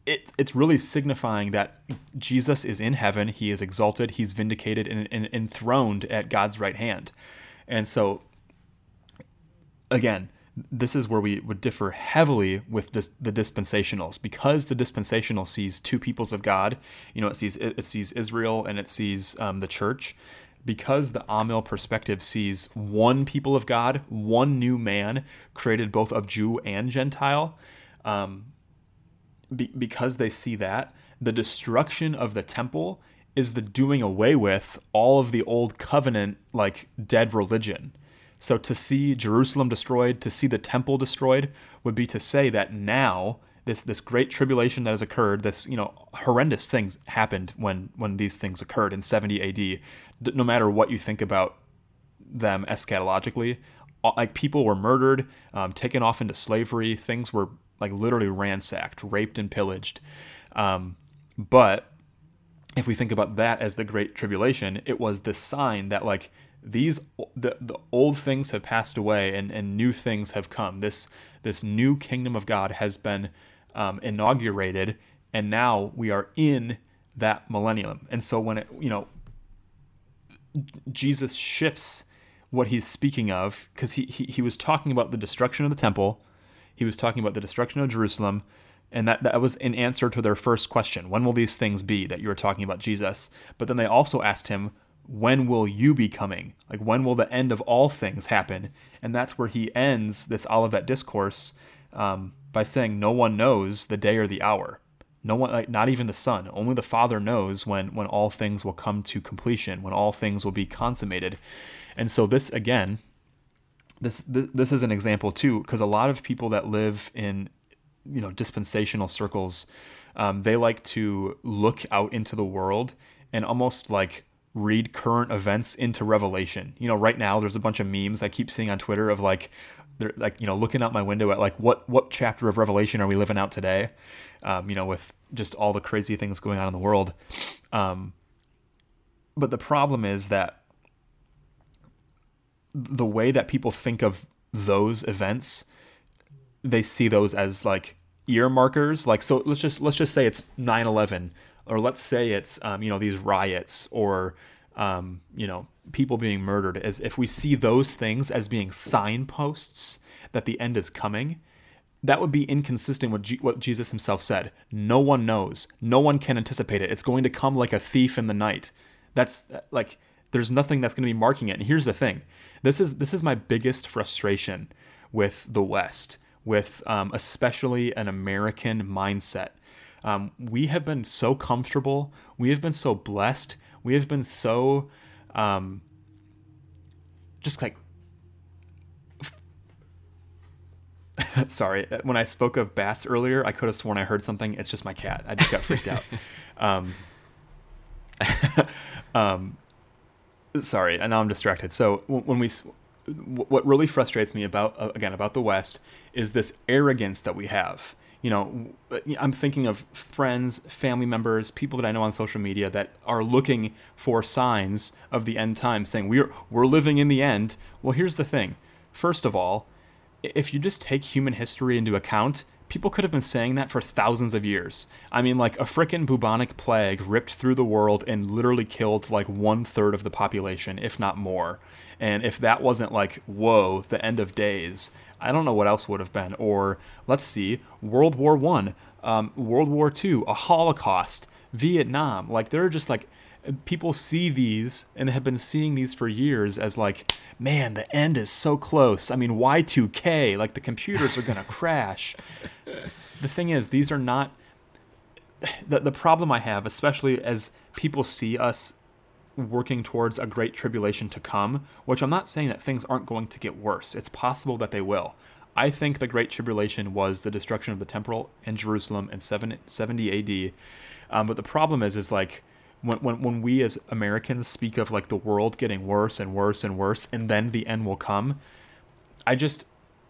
it, it's really signifying that Jesus is in heaven, he is exalted, he's vindicated and, and enthroned at God's right hand. And so, again, this is where we would differ heavily with this, the dispensationals because the dispensational sees two peoples of God. You know, it sees it, sees Israel and it sees um, the church. Because the Amil perspective sees one people of God, one new man created both of Jew and Gentile. Um, be, because they see that the destruction of the temple is the doing away with all of the old covenant like dead religion. So to see Jerusalem destroyed, to see the temple destroyed would be to say that now this this great tribulation that has occurred, this you know horrendous things happened when when these things occurred in 70 AD. No matter what you think about them eschatologically, like people were murdered, um, taken off into slavery, things were like literally ransacked, raped, and pillaged. Um, but if we think about that as the Great Tribulation, it was the sign that like these the, the old things have passed away and, and new things have come. This this new kingdom of God has been um, inaugurated, and now we are in that millennium. And so when it you know Jesus shifts what he's speaking of because he, he he was talking about the destruction of the temple he was talking about the destruction of Jerusalem, and that, that was in answer to their first question when will these things be that you were talking about Jesus? But then they also asked him, when will you be coming? Like, when will the end of all things happen? And that's where he ends this Olivet discourse um, by saying, No one knows the day or the hour. No one, like, not even the Son. Only the Father knows when, when all things will come to completion, when all things will be consummated. And so, this again this this, this is an example too because a lot of people that live in you know dispensational circles um, they like to look out into the world and almost like read current events into revelation. You know right now there's a bunch of memes i keep seeing on twitter of like they're like you know looking out my window at like what what chapter of revelation are we living out today? Um, you know with just all the crazy things going on in the world. Um, but the problem is that the way that people think of those events, they see those as like ear markers. Like so, let's just let's just say it's 9/11, or let's say it's um, you know these riots or um, you know people being murdered. As if we see those things as being signposts that the end is coming, that would be inconsistent with G- what Jesus himself said. No one knows. No one can anticipate it. It's going to come like a thief in the night. That's like there's nothing that's going to be marking it. And here's the thing: this is this is my biggest frustration with the West, with um, especially an American mindset. Um, we have been so comfortable. We have been so blessed. We have been so um, just like sorry when i spoke of bats earlier i could have sworn i heard something it's just my cat i just got freaked out um, um, sorry, and now I'm distracted. So when we, what really frustrates me about uh, again about the West is this arrogance that we have. you know, I'm thinking of friends, family members, people that I know on social media that are looking for signs of the end times, saying we're we're living in the end. Well, here's the thing. First of all, if you just take human history into account, people could have been saying that for thousands of years. I mean, like a frickin' bubonic plague ripped through the world and literally killed like one third of the population, if not more. And if that wasn't like, whoa, the end of days, I don't know what else would have been. Or let's see, World War One, um, World War Two, a Holocaust, Vietnam. Like there are just like people see these and have been seeing these for years as like, man, the end is so close. I mean, Y2K, like the computers are gonna crash. The thing is, these are not. The, the problem I have, especially as people see us working towards a great tribulation to come, which I'm not saying that things aren't going to get worse. It's possible that they will. I think the great tribulation was the destruction of the temple in Jerusalem in 70 AD. Um, but the problem is, is like when, when, when we as Americans speak of like the world getting worse and worse and worse, and then the end will come, I just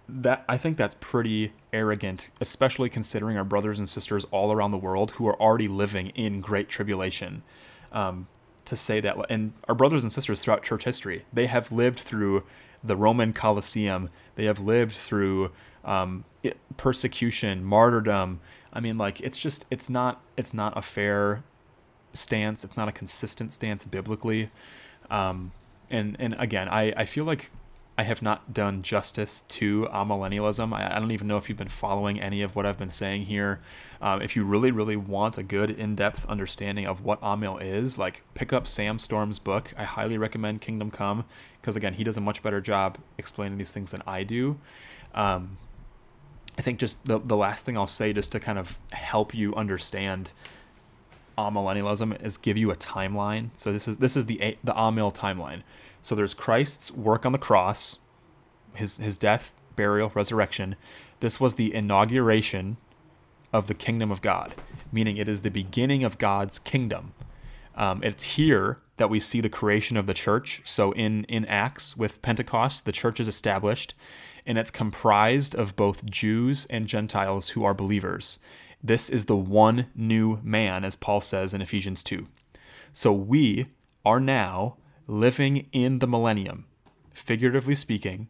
that I think that's pretty arrogant, especially considering our brothers and sisters all around the world who are already living in great tribulation. Um, to say that. And our brothers and sisters throughout church history, they have lived through the Roman Colosseum. They have lived through um, persecution, martyrdom. I mean, like it's just it's not it's not a fair stance. It's not a consistent stance biblically. Um, and and again, I I feel like I have not done justice to amillennialism. I, I, don't even know if you've been following any of what I've been saying here. Um, if you really, really want a good in-depth understanding of what Amil is, like pick up Sam Storms' book. I highly recommend Kingdom Come because again, he does a much better job explaining these things than I do. Um, I think just the the last thing I'll say, just to kind of help you understand amillennialism, is give you a timeline. So this is this is the the Amil timeline. So there's Christ's work on the cross, his his death, burial, resurrection. This was the inauguration of the kingdom of God, meaning it is the beginning of God's kingdom. Um, it's here that we see the creation of the church. So in in Acts with Pentecost, the church is established, and it's comprised of both Jews and Gentiles who are believers. This is the one new man, as Paul says in Ephesians 2. So we are now living in the millennium, figuratively speaking.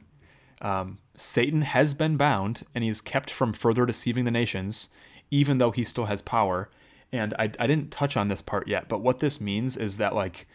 Um, Satan has been bound and he's kept from further deceiving the nations, even though he still has power. And I, I didn't touch on this part yet, but what this means is that, like,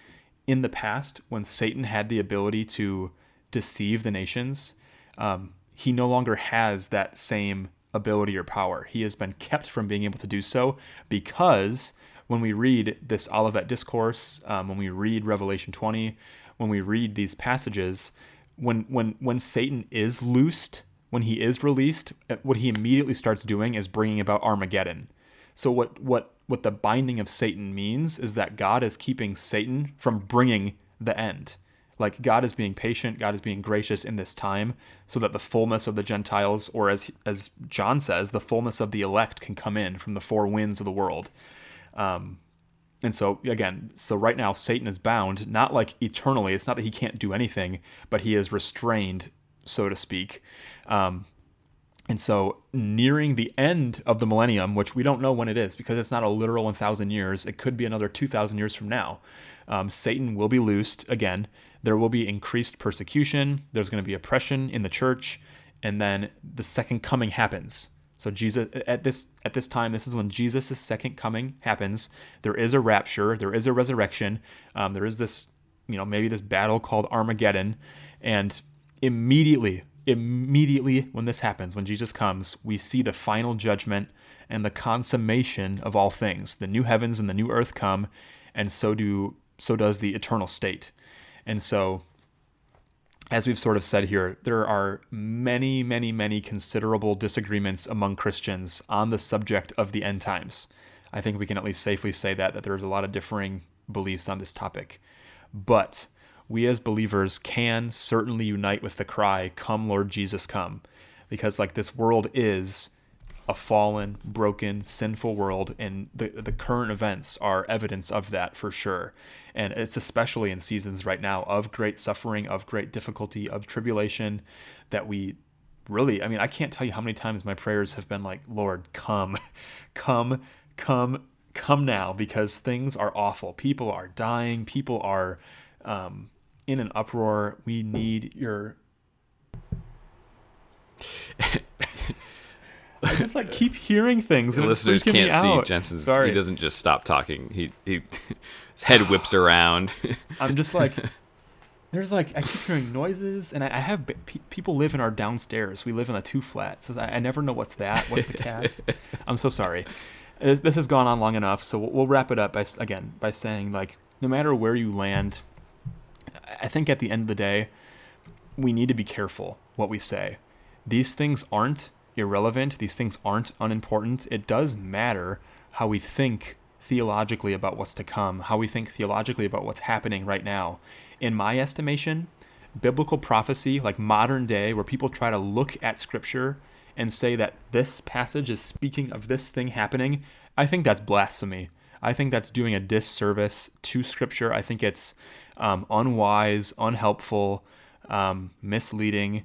in the past, when Satan had the ability to deceive the nations, um, he no longer has that same ability or power. He has been kept from being able to do so because when we read this Olivet Discourse, um, when we read Revelation 20, when we read these passages, when when when Satan is loosed, when he is released, uh, what he immediately starts doing is bringing about Armageddon. So what what what the binding of Satan means is that God is keeping Satan from bringing the end. Like God is being patient, God is being gracious in this time so that the fullness of the Gentiles or as as John says, the fullness of the elect can come in from the four winds of the world. Um, and so again, so right now Satan is bound, not like eternally. It's not that he can't do anything, but he is restrained, so to speak. Um, and so nearing the end of the millennium, which we don't know when it is because it's not a literal 1,000 years, it could be another 2,000 years from now. Um, Satan will be loosed again. There will be increased persecution. There's going to be oppression in the church. And then the second coming happens. So Jesus at this at this time, this is when Jesus' second coming happens. There is a rapture, there is a resurrection, um, there is this, you know, maybe this battle called Armageddon, and immediately, immediately when this happens, when Jesus comes, we see the final judgment and the consummation of all things. The new heavens and the new earth come, and so do so does the eternal state. And so as we've sort of said here, there are many, many, many considerable disagreements among Christians on the subject of the end times. I think we can at least safely say that that there's a lot of differing beliefs on this topic. But we as believers can certainly unite with the cry, Come, Lord Jesus, come. Because, like, this world is a fallen, broken, sinful world, and the the current events are evidence of that for sure. And it's especially in seasons right now of great suffering, of great difficulty, of tribulation, that we really, I mean, I can't tell you how many times my prayers have been like, Lord, come, come, come, come now, because things are awful. People are dying. People are um, in an uproar. We need your. I just like keep hearing things. And listeners can't see. Jensen's. Sorry. He doesn't just stop talking. He he his head whips around. I'm just like, there's like I keep hearing noises, and I, I have pe- people live in our downstairs. We live in a two flat, so I, I never know what's that. What's the cats? I'm so sorry. This this has gone on long enough, so we'll, we'll wrap it up by again by saying like, no matter where you land, I think at the end of the day, we need to be careful what we say. These things aren't irrelevant. These things aren't unimportant. It does matter how we think theologically about what's to come, how we think theologically about what's happening right now. In my estimation, biblical prophecy, like modern day, where people try to look at scripture and say that this passage is speaking of this thing happening, I think that's blasphemy. I think that's doing a disservice to scripture. I think it's um, unwise, unhelpful, um, misleading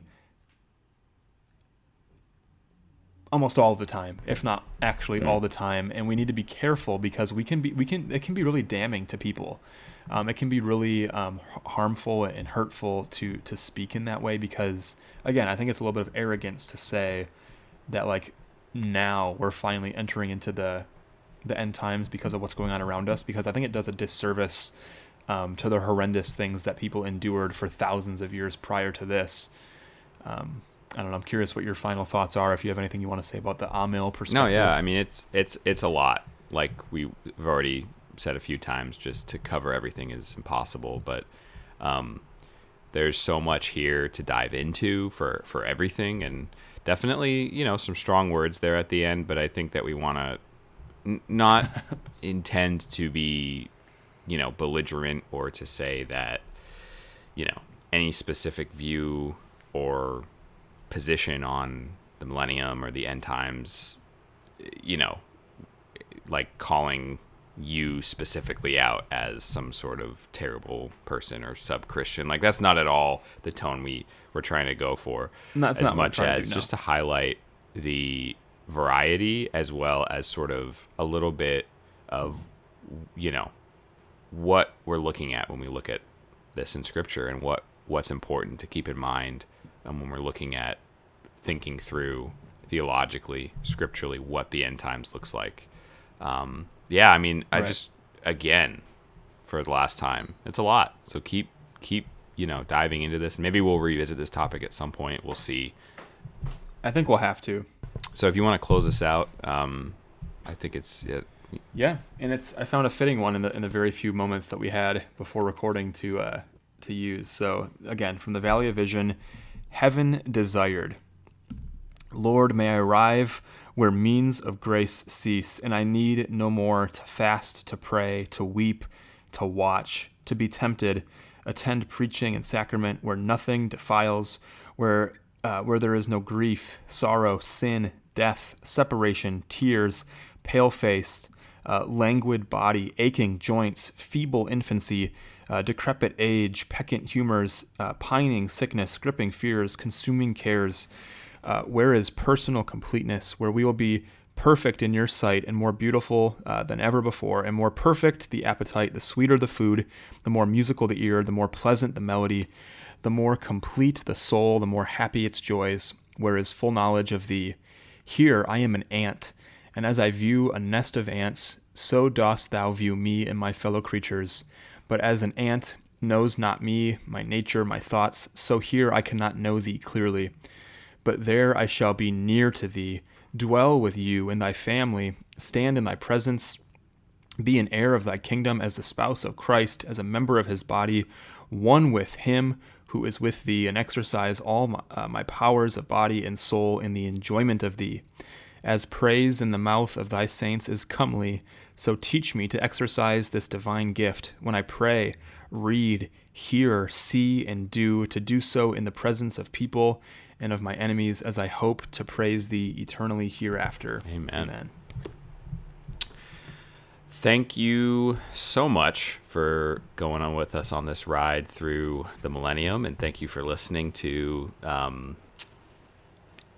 almost all the time, if not actually all the time. And we need to be careful because we can be we can it can be really damning to people. Um, it can be really um, harmful and hurtful to to speak in that way because again, I think it's a little bit of arrogance to say that like now we're finally entering into the the end times because of what's going on around us because I think it does a disservice um, to the horrendous things that people endured for thousands of years prior to this. Um, I don't know. I'm curious what your final thoughts are. If you have anything you want to say about the Amil perspective. No, yeah. I mean, it's it's it's a lot. Like we've already said a few times, just to cover everything is impossible. But um, there's so much here to dive into for for everything, and definitely, you know, some strong words there at the end. But I think that we want to n- not intend to be, you know, belligerent or to say that, you know, any specific view or position on the millennium or the end times you know, like calling you specifically out as some sort of terrible person or sub Christian. Like that's not at all the tone we we're trying to go for. That's as not much as do, no. just to highlight the variety as well as sort of a little bit of you know what we're looking at when we look at this in scripture and what what's important to keep in mind um, when we're looking at thinking through theologically, scripturally, what the end times looks like. Um, yeah, I mean, I Right. just again for the last time, it's a lot. So keep keep you know diving into this. Maybe we'll revisit this topic at some point. We'll see. I think we'll have to. So if you want to close this out, um, I think it's yeah, Yeah, and it's I found a fitting one in the in the very few moments that we had before recording to uh, to use. So again, from the Valley of Vision, heaven desired. Lord, may I arrive where means of grace cease, and I need no more to fast, to pray, to weep, to watch, to be tempted, attend preaching and sacrament where nothing defiles, where uh, where there is no grief, sorrow, sin, death, separation, tears, pale faced, uh, languid body, aching joints, feeble infancy, uh, decrepit age, peccant humors, uh, pining sickness, gripping fears, consuming cares. Uh, where is personal completeness, where we will be perfect in your sight and more beautiful uh, than ever before, and more perfect the appetite, the sweeter the food, the more musical the ear, the more pleasant the melody, the more complete the soul, the more happy its joys, where is full knowledge of thee. Here I am an ant, and as I view a nest of ants, so dost thou view me and my fellow creatures. But as an ant knows not me, my nature, my thoughts, so here I cannot know thee clearly. But there I shall be near to thee, dwell with you and thy family, stand in thy presence, be an heir of thy kingdom as the spouse of Christ, as a member of his body, one with him who is with thee, and exercise all my, uh, my powers of body and soul in the enjoyment of thee. As praise in the mouth of thy saints is comely, so teach me to exercise this divine gift when I pray, read, hear, see, and do, to do so in the presence of people and of my enemies, as I hope to praise thee eternally hereafter. Amen. Amen. Thank you so much for going on with us on this ride through the millennium, and thank you for listening to um,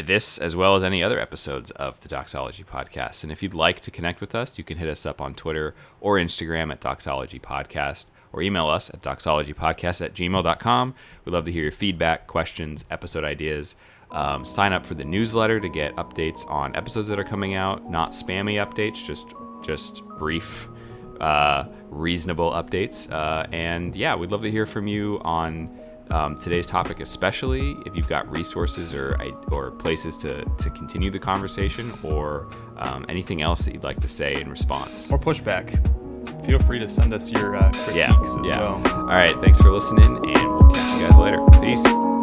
this as well as any other episodes of the Doxology Podcast. And if you'd like to connect with us, you can hit us up on Twitter or Instagram at Doxology Podcast or email us at doxologypodcast at gmail.com. We'd love to hear your feedback, questions, episode ideas. Um, sign up for the newsletter to get updates on episodes that are coming out, not spammy updates, just just brief, uh, reasonable updates. Uh, and yeah, we'd love to hear from you on um, today's topic, especially if you've got resources or or places to to continue the conversation, or um, anything else that you'd like to say in response or pushback. Feel free to send us your uh, critiques yeah, as yeah. well. All right, thanks for listening, and we'll catch you guys later. Peace.